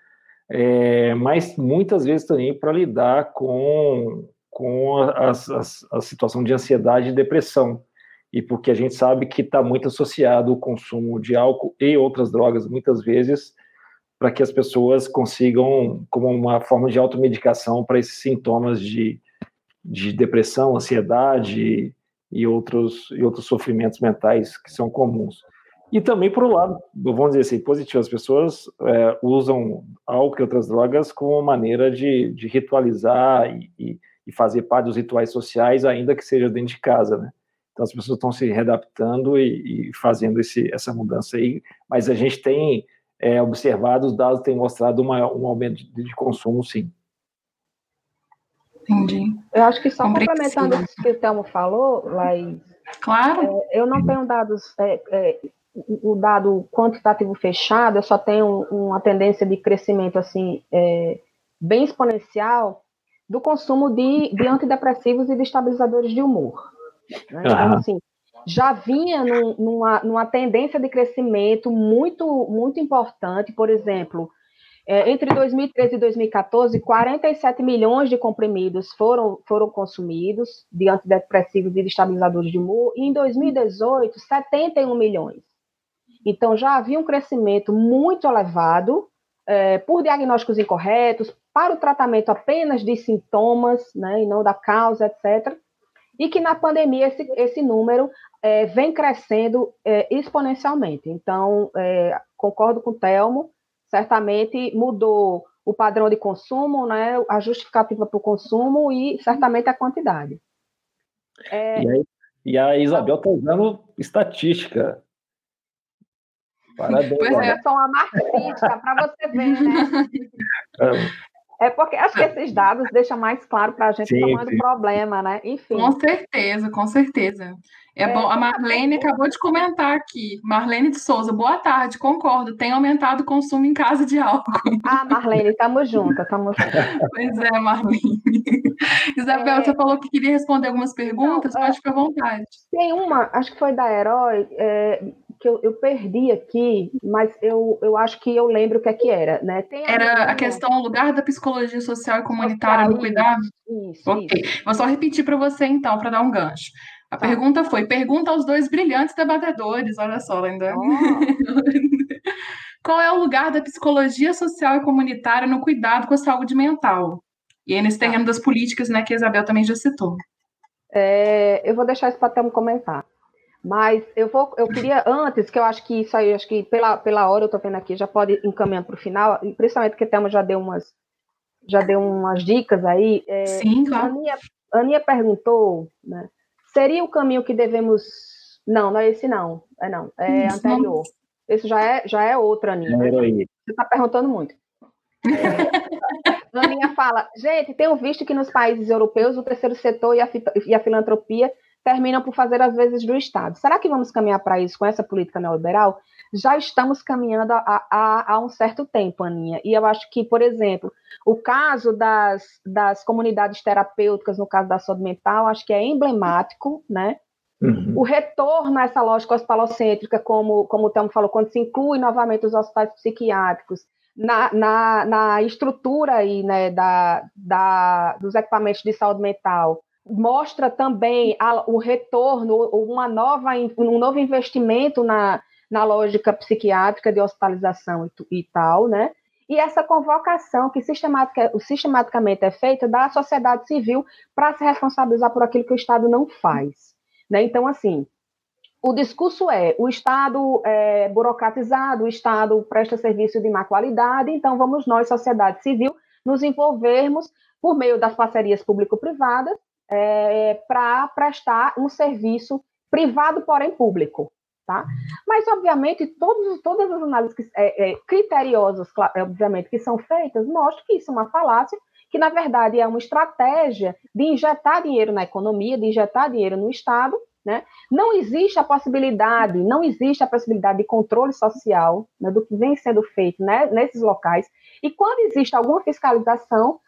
é, mas muitas vezes também para lidar com, com a, a, a, situação de ansiedade e depressão. E porque a gente sabe que está muito associado o consumo de álcool e outras drogas, muitas vezes, para que as pessoas consigam, como uma forma de automedicação para esses sintomas de, de depressão, ansiedade e outros, e outros sofrimentos mentais que são comuns. E também, por um lado, vamos dizer assim, positivo, as pessoas é, usam álcool e outras drogas como maneira de, de ritualizar e, e, e, fazer parte dos rituais sociais, ainda que seja dentro de casa, né? Então, as pessoas estão se readaptando e, e fazendo esse, essa mudança aí, mas a gente tem é, observado, os dados têm mostrado uma, um aumento de, de consumo, sim. Entendi. Eu acho que só complementando o que o Telmo falou, Laís, Claro. É, eu não tenho dados é, é, o dado quantitativo fechado, eu só tenho uma tendência de crescimento assim é, bem exponencial do consumo de, de antidepressivos e de estabilizadores de humor. Né? Então, assim, já vinha num, numa, numa tendência de crescimento muito, muito importante, por exemplo, é, entre 2013 e 2014, 47 milhões de comprimidos foram, foram consumidos de antidepressivos e de estabilizadores de humor, e em 2018, 71 milhões. Então, já havia um crescimento muito elevado é, por diagnósticos incorretos, para o tratamento apenas de sintomas, né, e não da causa, etc. E que na pandemia esse, esse número é, vem crescendo é, exponencialmente. Então, é, concordo com o Telmo, certamente mudou o padrão de consumo, né, a justificativa para o consumo e certamente a quantidade. É... E, aí, e, a Isabel está usando estatística. Parabéns. Pois é, só uma marxista, para você ver, né? É porque acho que esses dados deixam mais claro para a gente sim, tamanho do problema, né? Enfim. Com certeza, com certeza. É, é, bom. A Marlene acabou de comentar aqui. Marlene de Souza, boa tarde, concordo. Tem aumentado o consumo em casa de álcool. Ah, Marlene, estamos juntas, estamos Pois é, Marlene. Isabel, é... você falou que queria responder algumas perguntas, Não, pode é... ficar à vontade. Tem uma, acho que foi da Herói, é, que eu, eu, perdi aqui, mas eu, eu acho que eu lembro o que é que era, né? era a, a questão, o lugar da psicologia social e comunitária social, no cuidado? Isso, ok. Isso. Vou só repetir para você, então, para dar um gancho. A tá. pergunta foi: pergunta aos dois brilhantes debatedores, olha só, ainda. Oh. Qual é o lugar da psicologia social e comunitária no cuidado com a saúde mental? E aí, nesse tá. terreno das políticas, né, que a Isabel também já citou. É, eu vou deixar isso para até um comentar. Mas eu vou, eu queria antes, que eu acho que isso aí, acho que pela, pela hora eu estou vendo aqui, já pode encaminhando para o final, principalmente porque Thelma já deu umas, já deu umas dicas aí. É, Sim, claro. A Aninha, a Aninha perguntou, né, seria o caminho que devemos. Não, não é esse não, é não, é isso, anterior. Esse já é, já é outra Aninha. Você está perguntando muito. É, a Aninha fala, gente, tenho visto que nos países europeus o terceiro setor e a, e a filantropia terminam por fazer as vezes do Estado. Será que vamos caminhar para isso com essa política neoliberal? Já estamos caminhando há, um certo tempo, Aninha. E eu acho que, por exemplo, o caso das, das comunidades terapêuticas, no caso da saúde mental, acho que é emblemático, né? Uhum. O retorno a essa lógica hospitalocêntrica, como, como o Telmo falou, quando se inclui novamente os hospitais psiquiátricos, na, na, na estrutura aí, né, da, da, dos equipamentos de saúde mental, mostra também a, o retorno, uma nova, um novo investimento na, na lógica psiquiátrica de hospitalização e, e tal, né? E essa convocação que sistematica, sistematicamente é feita da sociedade civil para se responsabilizar por aquilo que o Estado não faz. Né? Então, assim, o discurso é: o Estado é burocratizado, o Estado presta serviço de má qualidade, então vamos nós, sociedade civil, nos envolvermos por meio das parcerias público-privadas é, para prestar um serviço privado, porém público. Tá? Mas, obviamente, todos, todas as análises que, é, é, criteriosas, é, obviamente, que são feitas, mostram que isso é uma falácia, que, na verdade, é uma estratégia de injetar dinheiro na economia, de injetar dinheiro no Estado, né? Não existe a possibilidade, não existe a possibilidade de controle social né, do que vem sendo feito né, nesses locais. E quando existe alguma fiscalização,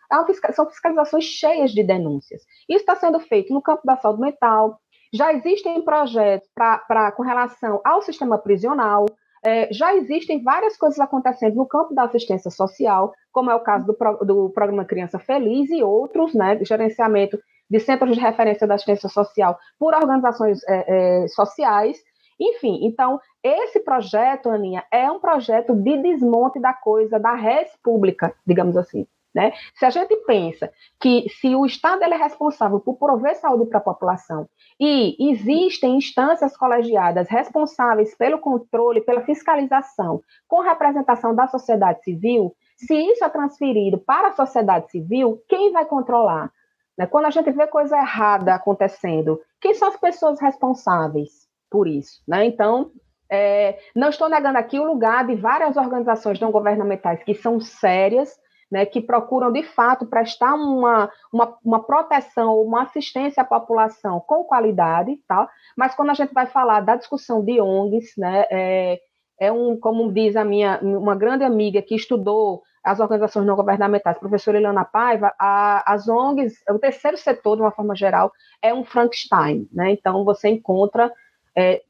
são fiscalizações cheias de denúncias. Isso está sendo feito no campo da saúde mental, já existem projetos pra, pra, com relação ao sistema prisional, é, já existem várias coisas acontecendo no campo da assistência social, como é o caso do, pro, do programa Criança Feliz e outros, né, gerenciamento de centros de referência da assistência social por organizações é, é, sociais. Enfim, então, esse projeto, Aninha, é um projeto de desmonte da coisa, da res pública, digamos assim. Né? Se a gente pensa que se o Estado é responsável por prover saúde para a população e existem instâncias colegiadas responsáveis pelo controle, pela fiscalização, com representação da sociedade civil, se isso é transferido para a sociedade civil, quem vai controlar? Né? Quando a gente vê coisa errada acontecendo, quem são as pessoas responsáveis por isso? Né? Então, é, não estou negando aqui o lugar de várias organizações não governamentais que são sérias, né, que procuram de fato prestar uma, uma, uma proteção, uma assistência à população com qualidade, tá? mas quando a gente vai falar da discussão de ONGs, né, é, é um, como diz a minha, uma grande amiga que estudou as organizações não governamentais, professora Ilana Paiva, a, as ONGs, o terceiro setor, de uma forma geral, é um Frankenstein, né? Então, você encontra é,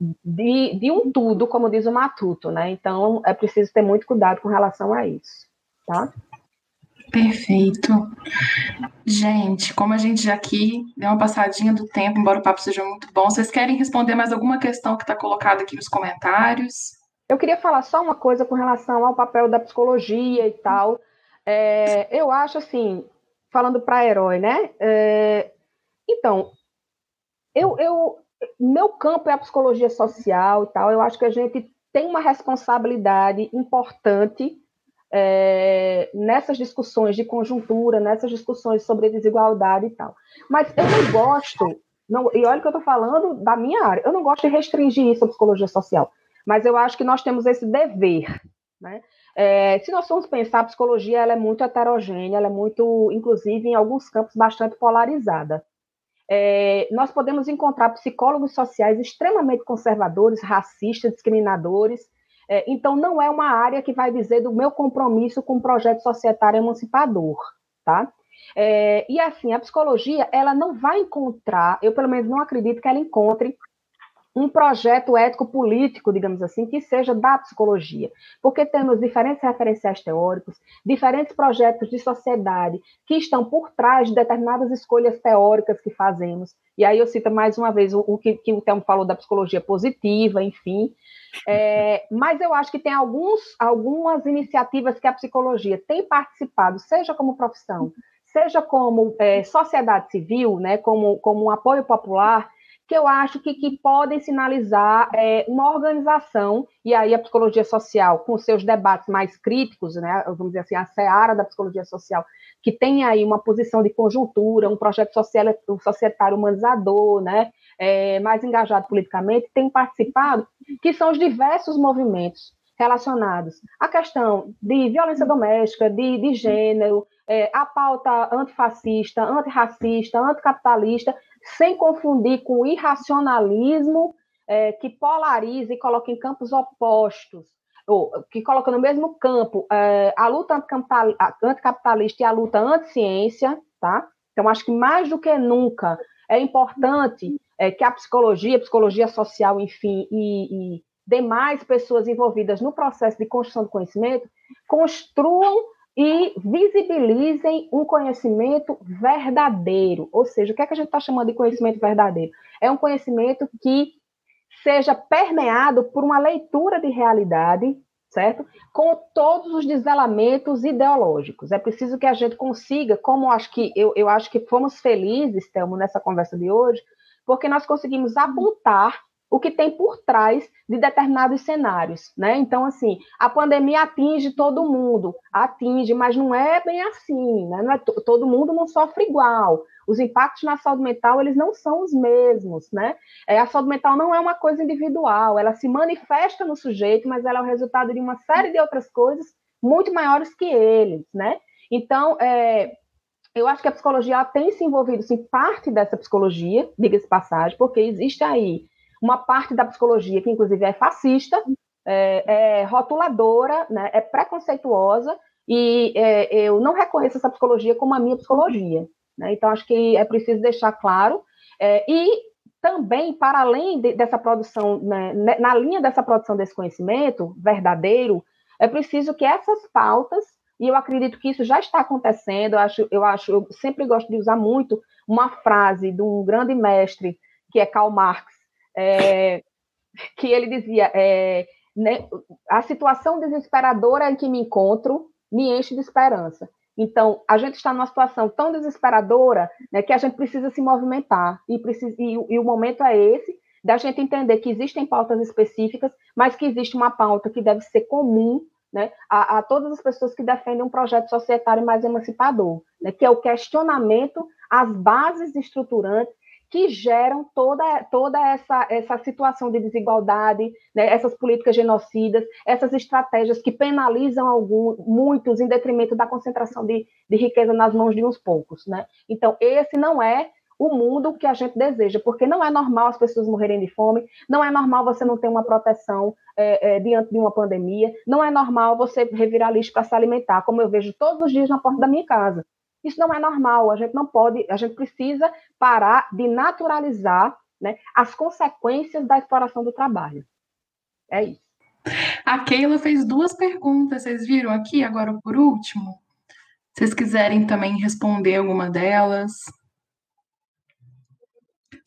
de, de um tudo, como diz o Matuto, né? Então, é preciso ter muito cuidado com relação a isso, tá? Perfeito. Gente, como a gente já aqui deu uma passadinha do tempo, embora o papo seja muito bom, vocês querem responder mais alguma questão que está colocada aqui nos comentários? Eu queria falar só uma coisa com relação ao papel da psicologia e tal. É, eu acho assim, falando para herói, né? É, então, eu, eu, meu campo é a psicologia social e tal. Eu acho que a gente tem uma responsabilidade importante é, nessas discussões de conjuntura, nessas discussões sobre desigualdade e tal. Mas eu não gosto, não, e olha que eu estou falando da minha área, eu não gosto de restringir isso à psicologia social, mas eu acho que nós temos esse dever. Né? É, se nós formos pensar, a psicologia ela é muito heterogênea, ela é muito, inclusive, em alguns campos, bastante polarizada. É, nós podemos encontrar psicólogos sociais extremamente conservadores, racistas, discriminadores, é, então, não é uma área que vai dizer do meu compromisso com o projeto societário emancipador, tá? É, e assim, a psicologia, ela não vai encontrar, eu pelo menos não acredito que ela encontre um projeto ético-político, digamos assim, que seja da psicologia, porque temos diferentes referenciais teóricos, diferentes projetos de sociedade que estão por trás de determinadas escolhas teóricas que fazemos. E aí eu cito mais uma vez o, o que, que, o Telmo falou da psicologia positiva, enfim. É, mas eu acho que tem alguns, algumas iniciativas que a psicologia tem participado, seja como profissão, seja como é, sociedade civil, né, como, como um apoio popular, que eu acho que, que podem sinalizar é, uma organização, e aí a psicologia social, com seus debates mais críticos, né, vamos dizer assim, a seara da psicologia social, que tem aí uma posição de conjuntura, um projeto social, um societário humanizador, né, é, mais engajado politicamente, tem participado, que são os diversos movimentos relacionados à questão de violência doméstica, de, de gênero, é, a pauta antifascista, antirracista, anticapitalista, sem confundir com o irracionalismo é, que polariza e coloca em campos opostos, ou que coloca no mesmo campo é, a luta anticapitalista e a luta anti-ciência, tá? Então, acho que mais do que nunca é importante é, que a psicologia, a psicologia social, enfim, e, e demais pessoas envolvidas no processo de construção do conhecimento construam e visibilizem um conhecimento verdadeiro. Ou seja, o que, é que a gente está chamando de conhecimento verdadeiro? É um conhecimento que seja permeado por uma leitura de realidade, certo? Com todos os desvelamentos ideológicos. É preciso que a gente consiga, como acho que eu, eu acho que fomos felizes, Thelmo, nessa conversa de hoje, porque nós conseguimos apontar o que tem por trás de determinados cenários, né? Então, assim, a pandemia atinge todo mundo, atinge, mas não é bem assim, né? É todo mundo não sofre igual. Os impactos na saúde mental, eles não são os mesmos, né? É, a saúde mental não é uma coisa individual, ela se manifesta no sujeito, mas ela é o resultado de uma série de outras coisas muito maiores que eles, né? Então, é, eu acho que a psicologia tem se envolvido, sim, parte dessa psicologia, diga-se passagem, porque existe aí uma parte da psicologia que, inclusive, é fascista, é, é rotuladora, né, é preconceituosa, e é, eu não reconheço essa psicologia como a minha psicologia. Né? Então, acho que é preciso deixar claro. É, e também, para além de, dessa produção, né, né, na linha dessa produção desse conhecimento verdadeiro, é preciso que essas pautas, e eu acredito que isso já está acontecendo, eu acho, eu acho, eu sempre gosto de usar muito uma frase de um grande mestre, que é Karl Marx, é, que ele dizia: é, né, a situação desesperadora em que me encontro me enche de esperança. Então, a gente está numa situação tão desesperadora né, que a gente precisa se movimentar. E, precisa, e, e o momento é esse da gente entender que existem pautas específicas, mas que existe uma pauta que deve ser comum né, a, a, todas as pessoas que defendem um projeto societário mais emancipador, né, que é o questionamento às bases estruturantes que geram toda, toda essa, essa situação de desigualdade, né, essas políticas genocidas, essas estratégias que penalizam alguns, muitos em detrimento da concentração de, de riqueza nas mãos de uns poucos. Né? Então, esse não é o mundo que a gente deseja, porque não é normal as pessoas morrerem de fome, não é normal você não ter uma proteção é, é, diante de uma pandemia, não é normal você revirar lixo para se alimentar, como eu vejo todos os dias na porta da minha casa. Isso não é normal, a gente não pode, a gente precisa parar de naturalizar né, as consequências da exploração do trabalho. É isso. A Keila fez duas perguntas, vocês viram aqui, agora por último? Se vocês quiserem também responder alguma delas.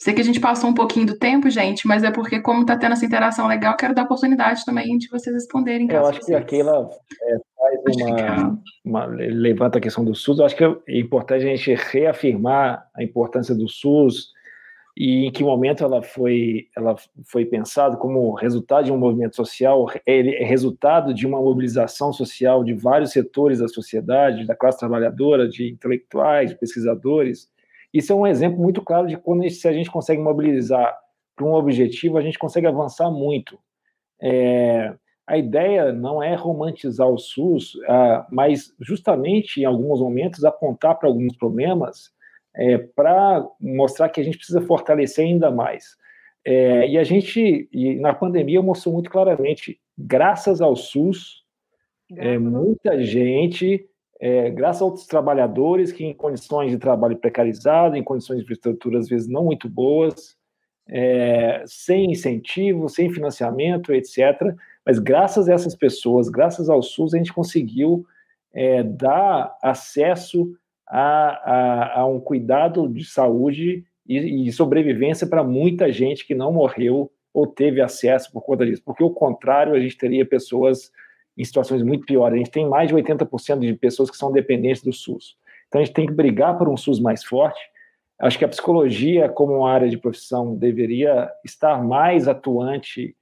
Sei que a gente passou um pouquinho do tempo, gente, mas é porque, como está tendo essa interação legal, quero dar oportunidade também de vocês responderem. Eu acho que a Keila é, faz uma, uma, levanta a questão do SUS. Eu acho que é importante a gente reafirmar a importância do SUS e em que momento ela foi, ela foi pensada como resultado de um movimento social, é resultado de uma mobilização social de vários setores da sociedade, da classe trabalhadora, de intelectuais, de pesquisadores. Isso é um exemplo muito claro de quando se a gente consegue mobilizar para um objetivo, a gente consegue avançar muito. É, a ideia não é romantizar o SUS, ah, mas justamente em alguns momentos apontar para alguns problemas é, para mostrar que a gente precisa fortalecer ainda mais. É, e a gente, e na pandemia, mostrou muito claramente, graças ao SUS, é, muita gente, é, graças aos trabalhadores que em condições de trabalho precarizado, em condições de infraestrutura às vezes não muito boas, é, sem incentivo, sem financiamento, etc. Mas graças a essas pessoas, graças ao SUS, a gente conseguiu é, dar acesso a, a, a um cuidado de saúde e, e sobrevivência para muita gente que não morreu ou teve acesso por conta disso, porque o contrário, a gente teria pessoas em situações muito piores. A gente tem mais de 80% de pessoas que são dependentes do SUS. Então a gente tem que brigar por um SUS mais forte. Acho que a psicologia, como uma área de profissão, deveria estar mais atuante.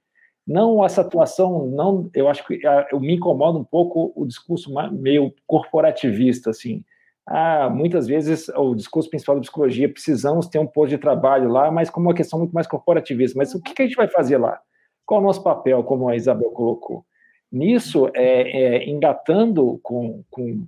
Não essa atuação, não. Eu acho que ah, eu me incomoda um pouco o discurso meio corporativista, assim ah, muitas vezes o discurso principal da psicologia, precisamos ter um posto de trabalho lá, mas como uma questão muito mais corporativista. Mas o que, a gente vai fazer lá? Qual é o nosso papel, como a Isabel colocou? Nisso, é, é engatando com, com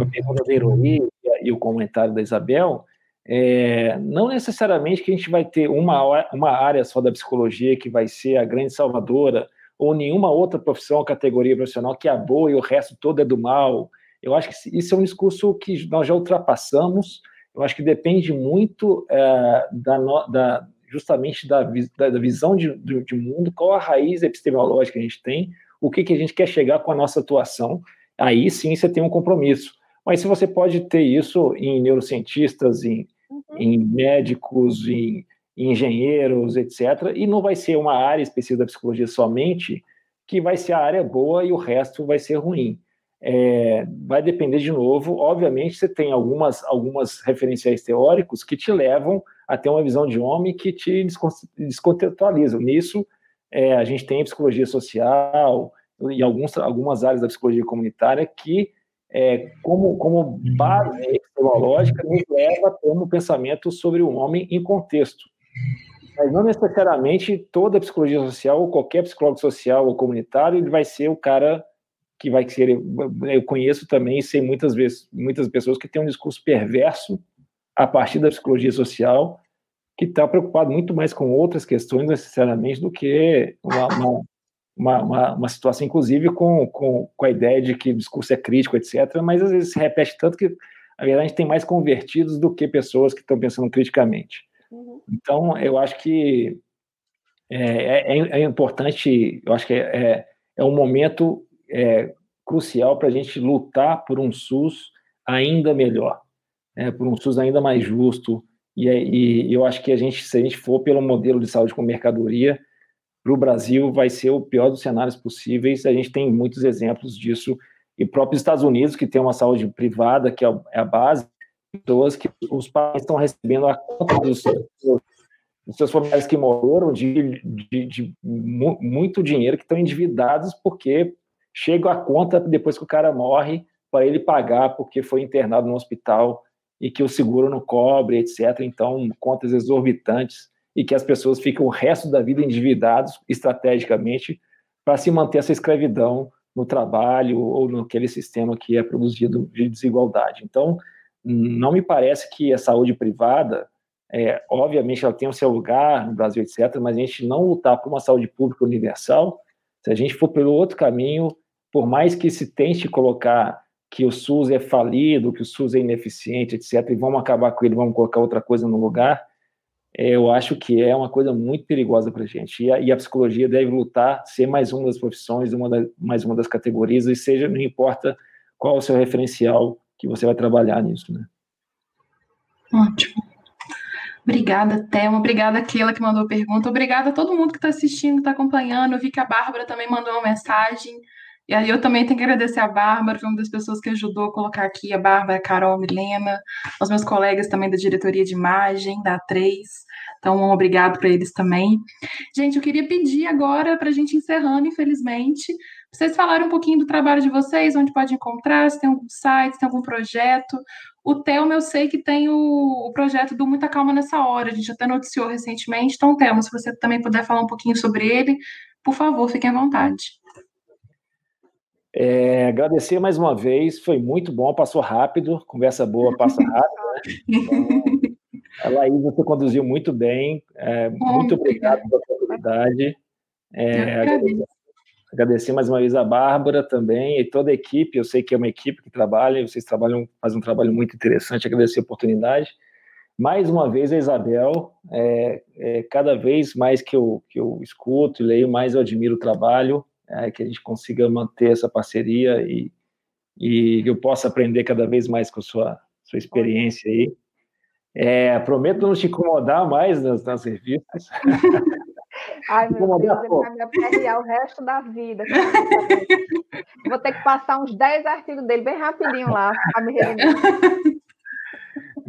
a pergunta da Ironi e, o comentário da Isabel, é, não necessariamente que a gente vai ter uma, uma área só da psicologia que vai ser a grande salvadora, ou nenhuma outra profissão, categoria profissional que é boa e o resto todo é do mal, eu acho que isso é um discurso que nós já ultrapassamos. Eu acho que depende muito é, da, da, justamente da, da, da visão de, de, de, mundo, qual a raiz epistemológica que a gente tem, o que, que a gente quer chegar com a nossa atuação. Aí sim você tem um compromisso. Mas se você pode ter isso em neurocientistas, em, uhum. em médicos, em, em engenheiros, etc., e não vai ser uma área específica da psicologia somente, que vai ser a área boa e o resto vai ser ruim. É, vai depender de novo. Obviamente, você tem algumas, algumas referenciais teóricos que te levam a ter uma visão de homem que te descontextualizam. Nisso, é, a gente tem psicologia social e alguns, algumas áreas da psicologia comunitária que, é, como, como base epistemológica, nos leva a ter um pensamento sobre o homem em contexto. Mas não necessariamente toda psicologia social, ou qualquer psicólogo social ou comunitário, ele vai ser o cara que vai ser. Eu conheço também e sei muitas vezes muitas pessoas que têm um discurso perverso a partir da psicologia social, que está preocupado muito mais com outras questões necessariamente do que uma, uma, uma, uma, uma situação, inclusive com, com, com a ideia de que o discurso é crítico, etc. Mas às vezes se repete tanto que a verdade tem mais convertidos do que pessoas que estão pensando criticamente. Uhum. Então, eu acho que é, é, é, importante, eu acho que é, é, é um momento é, crucial para a gente lutar por um SUS ainda melhor, né, por um SUS ainda mais justo. E, e, eu acho que a gente, se a gente for pelo modelo de saúde com mercadoria, para o Brasil vai ser o pior dos cenários possíveis. A gente tem muitos exemplos disso. E próprios Estados Unidos, que tem uma saúde privada, que é a base, pessoas que os pais estão recebendo a conta dos, dos seus familiares que morreram de, de, de muito dinheiro, que estão endividados porque chega a conta depois que o cara morre para ele pagar porque foi internado no hospital e que o seguro não cobre, etc. Então, contas exorbitantes e que as pessoas ficam o resto da vida endividados estrategicamente para se manter essa escravidão no trabalho ou naquele sistema que é produzido de desigualdade. Então, não me parece que a saúde privada é, obviamente ela tem o seu lugar no Brasil, etc., mas a gente não lutar por uma saúde pública universal, se a gente for pelo outro caminho, por mais que se tente colocar que o SUS é falido, que o SUS é ineficiente, etc., e vamos acabar com ele, vamos colocar outra coisa no lugar, é, eu acho que é uma coisa muito perigosa para a gente. E a, e a, psicologia deve lutar, ser mais uma das profissões, uma da, mais uma das categorias, e seja, não importa qual o seu referencial que você vai trabalhar nisso, né? Ótimo. Obrigada, Thelma. Obrigada, Keila, que mandou a pergunta. Obrigada a todo mundo que está assistindo, está acompanhando. Eu vi que a Bárbara também mandou uma mensagem. E aí eu também tenho que agradecer a Bárbara, foi uma das pessoas que ajudou a colocar aqui, a Bárbara, a Carol, a Milena, os meus colegas também da diretoria de imagem, da A3. Então, um obrigado para eles também. Gente, eu queria pedir agora, para a gente encerrando, infelizmente, vocês falarem um pouquinho do trabalho de vocês, onde pode encontrar, se tem algum site, se tem algum projeto. O Telmo, eu sei que tem o, o, projeto do Muita Calma Nessa Hora, a gente até noticiou recentemente. Então, Telmo, se você também puder falar um pouquinho sobre ele, por favor, fiquem à vontade. É, agradecer mais uma vez, foi muito bom, passou rápido, conversa boa passa rápido. Né? Então, a Laís, você conduziu muito bem, é, muito obrigado pela oportunidade. É, agradecer, agradecer mais uma vez a Bárbara também e toda a equipe, eu sei que é uma equipe que trabalha, vocês trabalham, fazem um trabalho muito interessante, agradecer a oportunidade. Mais uma vez a Isabel, é, é, cada vez mais que eu, que eu escuto e leio, mais eu admiro o trabalho, é, que a gente consiga manter essa parceria e, e eu possa aprender cada vez mais com a sua, sua experiência aí. É, prometo não te incomodar mais nas, nas revistas. Ai, meu Deus, ele vai me o resto da vida. Vou ter que passar uns 10 artigos dele bem rapidinho lá, para me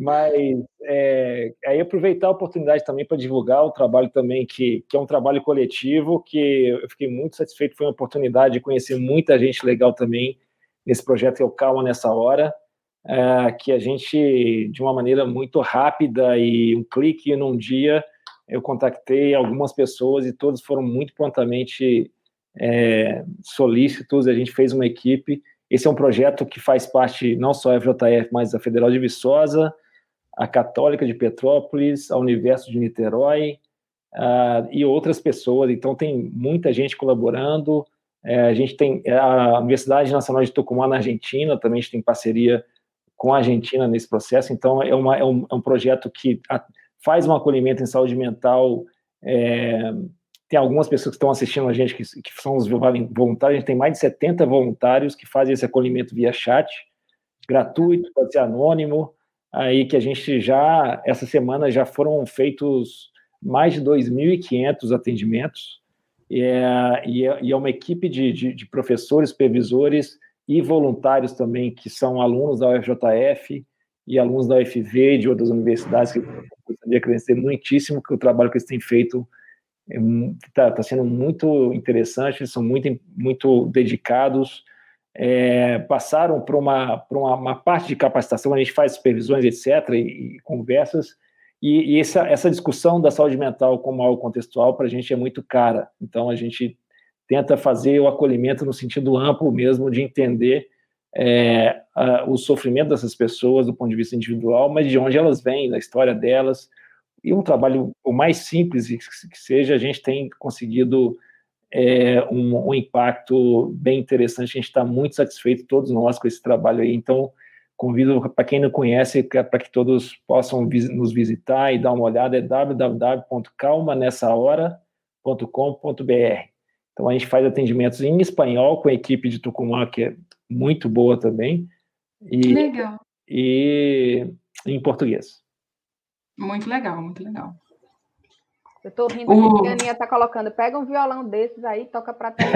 Mas é, aí aproveitar a oportunidade também para divulgar o trabalho também, que, que é um trabalho coletivo, que eu fiquei muito satisfeito, foi uma oportunidade de conhecer muita gente legal também nesse projeto que é o Calma Nessa Hora, é, que a gente, de uma maneira muito rápida e um clique num dia, eu contactei algumas pessoas e todos foram muito prontamente é, solícitos, a gente fez uma equipe, esse é um projeto que faz parte não só da FJF, mas da Federal de Viçosa, a Católica de Petrópolis, a Universo de Niterói uh, e outras pessoas. Então, tem muita gente colaborando. É, a gente tem a Universidade Nacional de Tucumã, na Argentina, também a gente tem parceria com a Argentina nesse processo. Então, é, uma, é, um, é um projeto que faz um acolhimento em saúde mental. É, tem algumas pessoas que estão assistindo a gente que, que são os voluntários. A gente tem mais de 70 voluntários que fazem esse acolhimento via chat, gratuito, pode ser anônimo aí que a gente já, essa semana já foram feitos mais de 2.500 atendimentos, e é, e é, e é uma equipe de, de, de, professores, supervisores e voluntários também, que são alunos da UFJF e alunos da UFV e de outras universidades, que eu gostaria de agradecer muitíssimo que o trabalho que eles têm feito está é, tá sendo muito interessante, eles são muito, muito dedicados, é, passaram por, uma, por uma, uma, parte de capacitação, a gente faz supervisões, etc., e, e conversas, e, e, essa, essa discussão da saúde mental como algo contextual para a gente é muito cara. Então, a gente tenta fazer o acolhimento no sentido amplo mesmo, de entender é, a, o sofrimento dessas pessoas do ponto de vista individual, mas de onde elas vêm, da história delas, e um trabalho o mais simples que seja, a gente tem conseguido é, um, um, impacto bem interessante. A gente está muito satisfeito, todos nós, com esse trabalho aí. Então, convido para quem não conhece, para que todos possam vis nos visitar e dar uma olhada, é www.calmanessahora.com.br. Então, a gente faz atendimentos em espanhol com a equipe de Tucumã, que é muito boa também. E, legal. E em português. Muito legal, muito legal. Eu tô rindo uh. que a Aninha tá colocando. Pega um violão desses aí, toca pra trás.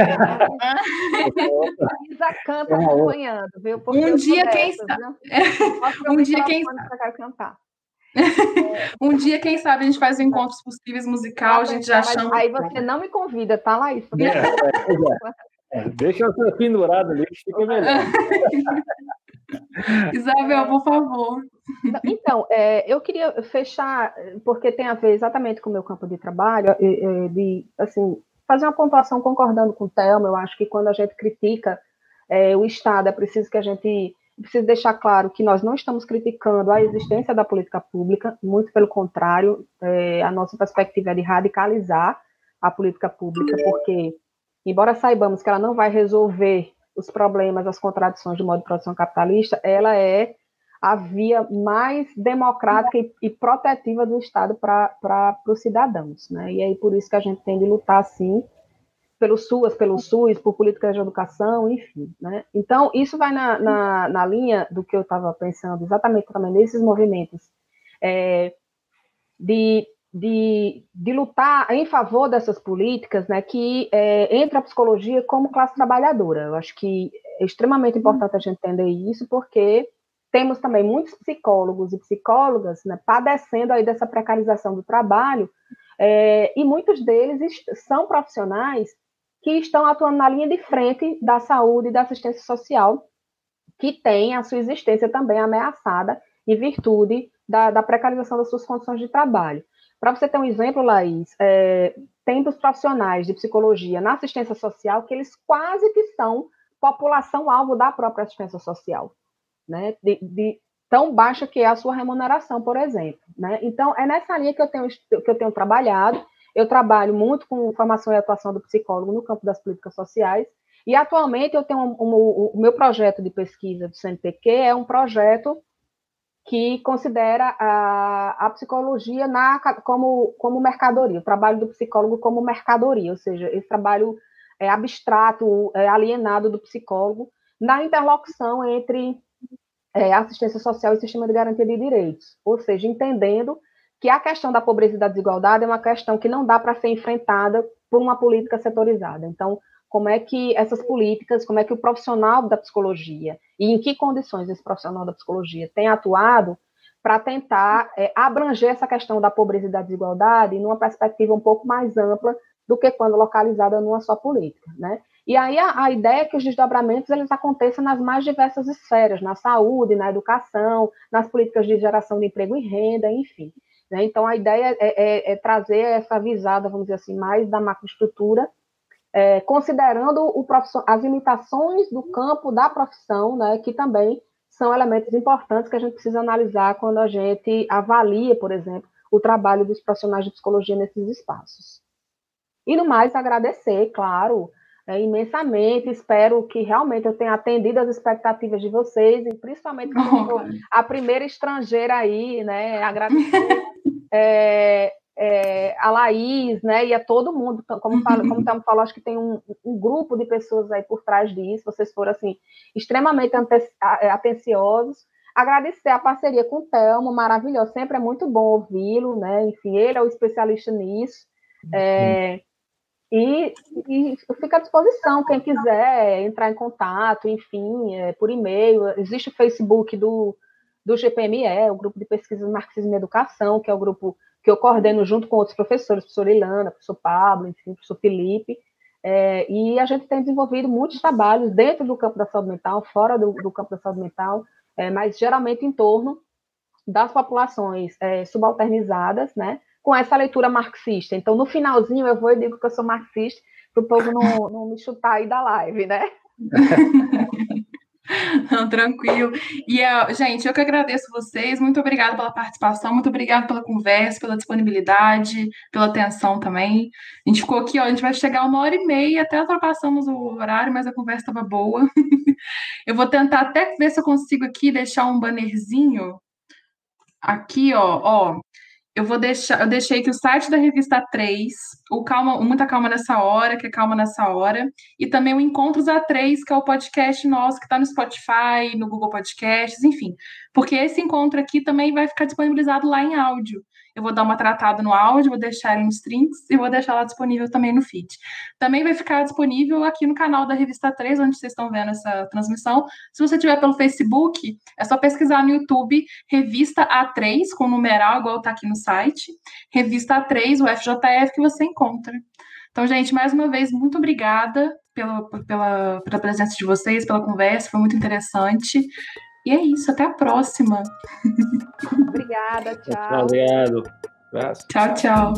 Isa canta acompanhando, viu? Porque um dia quem sabe. Um dia quem sabe. cantar. um dia, quem sabe, a gente faz o Encontros Possíveis musical, a gente já chama. Aí você não me convida, tá, Laís? É, é, é. Deixa eu ser pendurado ali, que fica melhor. Isabel, por favor. Então, é, eu queria fechar, porque tem a ver exatamente com o meu campo de trabalho, de assim, fazer uma pontuação concordando com o Thelma. Eu acho que quando a gente critica é, o Estado, é preciso que a gente preciso deixar claro que nós não estamos criticando a existência da política pública, muito pelo contrário, é, a nossa perspectiva é de radicalizar a política pública, porque, embora saibamos que ela não vai resolver os problemas, as contradições do modo de produção capitalista, ela é a via mais democrática e, e protetiva do Estado para os cidadãos. Né? E aí por isso que a gente tem de lutar, sim, pelo SUAS, pelo SUS, por políticas de educação, enfim. Né? Então, isso vai na, na, na linha do que eu estava pensando, exatamente também nesses movimentos, é, de, de, de lutar em favor dessas políticas, né, que é, entra a psicologia como classe trabalhadora. Eu acho que é extremamente importante a gente entender isso, porque temos também muitos psicólogos e psicólogas né, padecendo aí dessa precarização do trabalho, é, e muitos deles são profissionais que estão atuando na linha de frente da saúde e da assistência social, que tem a sua existência também ameaçada em virtude da, da precarização das suas condições de trabalho. Para você ter um exemplo, Laís, é, tem dos profissionais de psicologia na assistência social que eles quase que são população-alvo da própria assistência social, né? De, de, tão baixa que é a sua remuneração, por exemplo. Né? Então, é nessa linha que eu tenho, que eu tenho trabalhado, eu trabalho muito com formação e atuação do psicólogo no campo das políticas sociais, e atualmente eu tenho um, um, o meu projeto de pesquisa do CNPq é um projeto que considera a, a psicologia na, como, como mercadoria, o trabalho do psicólogo como mercadoria, ou seja, esse trabalho é, abstrato, é, alienado do psicólogo, na interlocução entre é, assistência social e sistema de garantia de direitos, ou seja, entendendo que a questão da pobreza e da desigualdade é uma questão que não dá para ser enfrentada por uma política setorizada. Então, como é que essas políticas, como é que o profissional da psicologia e em que condições esse profissional da psicologia tem atuado para tentar é, abranger essa questão da pobreza e da desigualdade numa perspectiva um pouco mais ampla do que quando localizada numa só política, né? E aí a, a, ideia é que os desdobramentos eles aconteçam nas mais diversas esferas, na saúde, na educação, nas políticas de geração de emprego e renda, enfim. Né? Então, a ideia é, é, é, trazer essa visada, vamos dizer assim, mais da macroestrutura, é, considerando o as limitações do campo da profissão, né, que também são elementos importantes que a gente precisa analisar quando a gente avalia, por exemplo, o trabalho dos profissionais de psicologia nesses espaços. E no mais, agradecer, claro, é, imensamente. Espero que realmente eu tenha atendido as expectativas de vocês, e principalmente como a primeira estrangeira aí, né? Agradecer é, é, a Laís, né? E a todo mundo, como fala, como falou, acho que tem um, um, grupo de pessoas aí por trás disso. Vocês foram assim extremamente é, atenciosos. Agradecer a parceria com o Telmo, maravilhoso. Sempre é muito bom ouvi-lo, né? Enfim, ele é o especialista nisso. É, e, e fica à disposição, quem quiser entrar em contato, enfim, é, por e-mail. Existe o Facebook do, do GPME, o Grupo de Pesquisa Marxismo e Educação, que é o grupo que eu coordeno junto com outros professores, professor Ilana, professor Pablo, enfim, professor Felipe. É, e a gente tem desenvolvido muitos trabalhos dentro do campo da saúde mental, fora do, do campo da saúde mental, é, mas geralmente em torno das populações é, subalternizadas, né, com essa leitura marxista. Então, no finalzinho, eu vou e digo que eu sou marxista, para o povo não, não me chutar aí da live, né? Não, tranquilo. E, gente, eu que agradeço vocês. Muito obrigada pela participação, muito obrigada pela conversa, pela disponibilidade, pela atenção também. A gente ficou aqui, ó, a gente vai chegar uma hora e meia, até ultrapassamos o horário, mas a conversa estava boa. Eu vou tentar até ver se eu consigo aqui deixar um bannerzinho aqui, ó, ó. Eu vou deixar, eu deixei aqui o site da revista 3, o Calma, Muita Calma Nessa Hora, que é Calma Nessa Hora, e também o Encontros A3, que é o podcast nosso que está no Spotify, no Google Podcasts, enfim. Porque esse encontro aqui também vai ficar disponibilizado lá em áudio eu vou dar uma tratada no áudio, vou deixar ele nos trinks e vou deixar lá disponível também no feed. Também vai ficar disponível aqui no canal da Revista 3, onde vocês estão vendo essa transmissão. Se você tiver pelo Facebook, é só pesquisar no YouTube Revista A3, com numeral, igual está aqui no site. Revista A3, o FJF, que você encontra. Então, gente, mais uma vez, muito obrigada pela, pela, pela presença de vocês, pela conversa, foi muito interessante. E é isso, até a próxima. Obrigada, tchau. Obrigado. Tchau, tchau.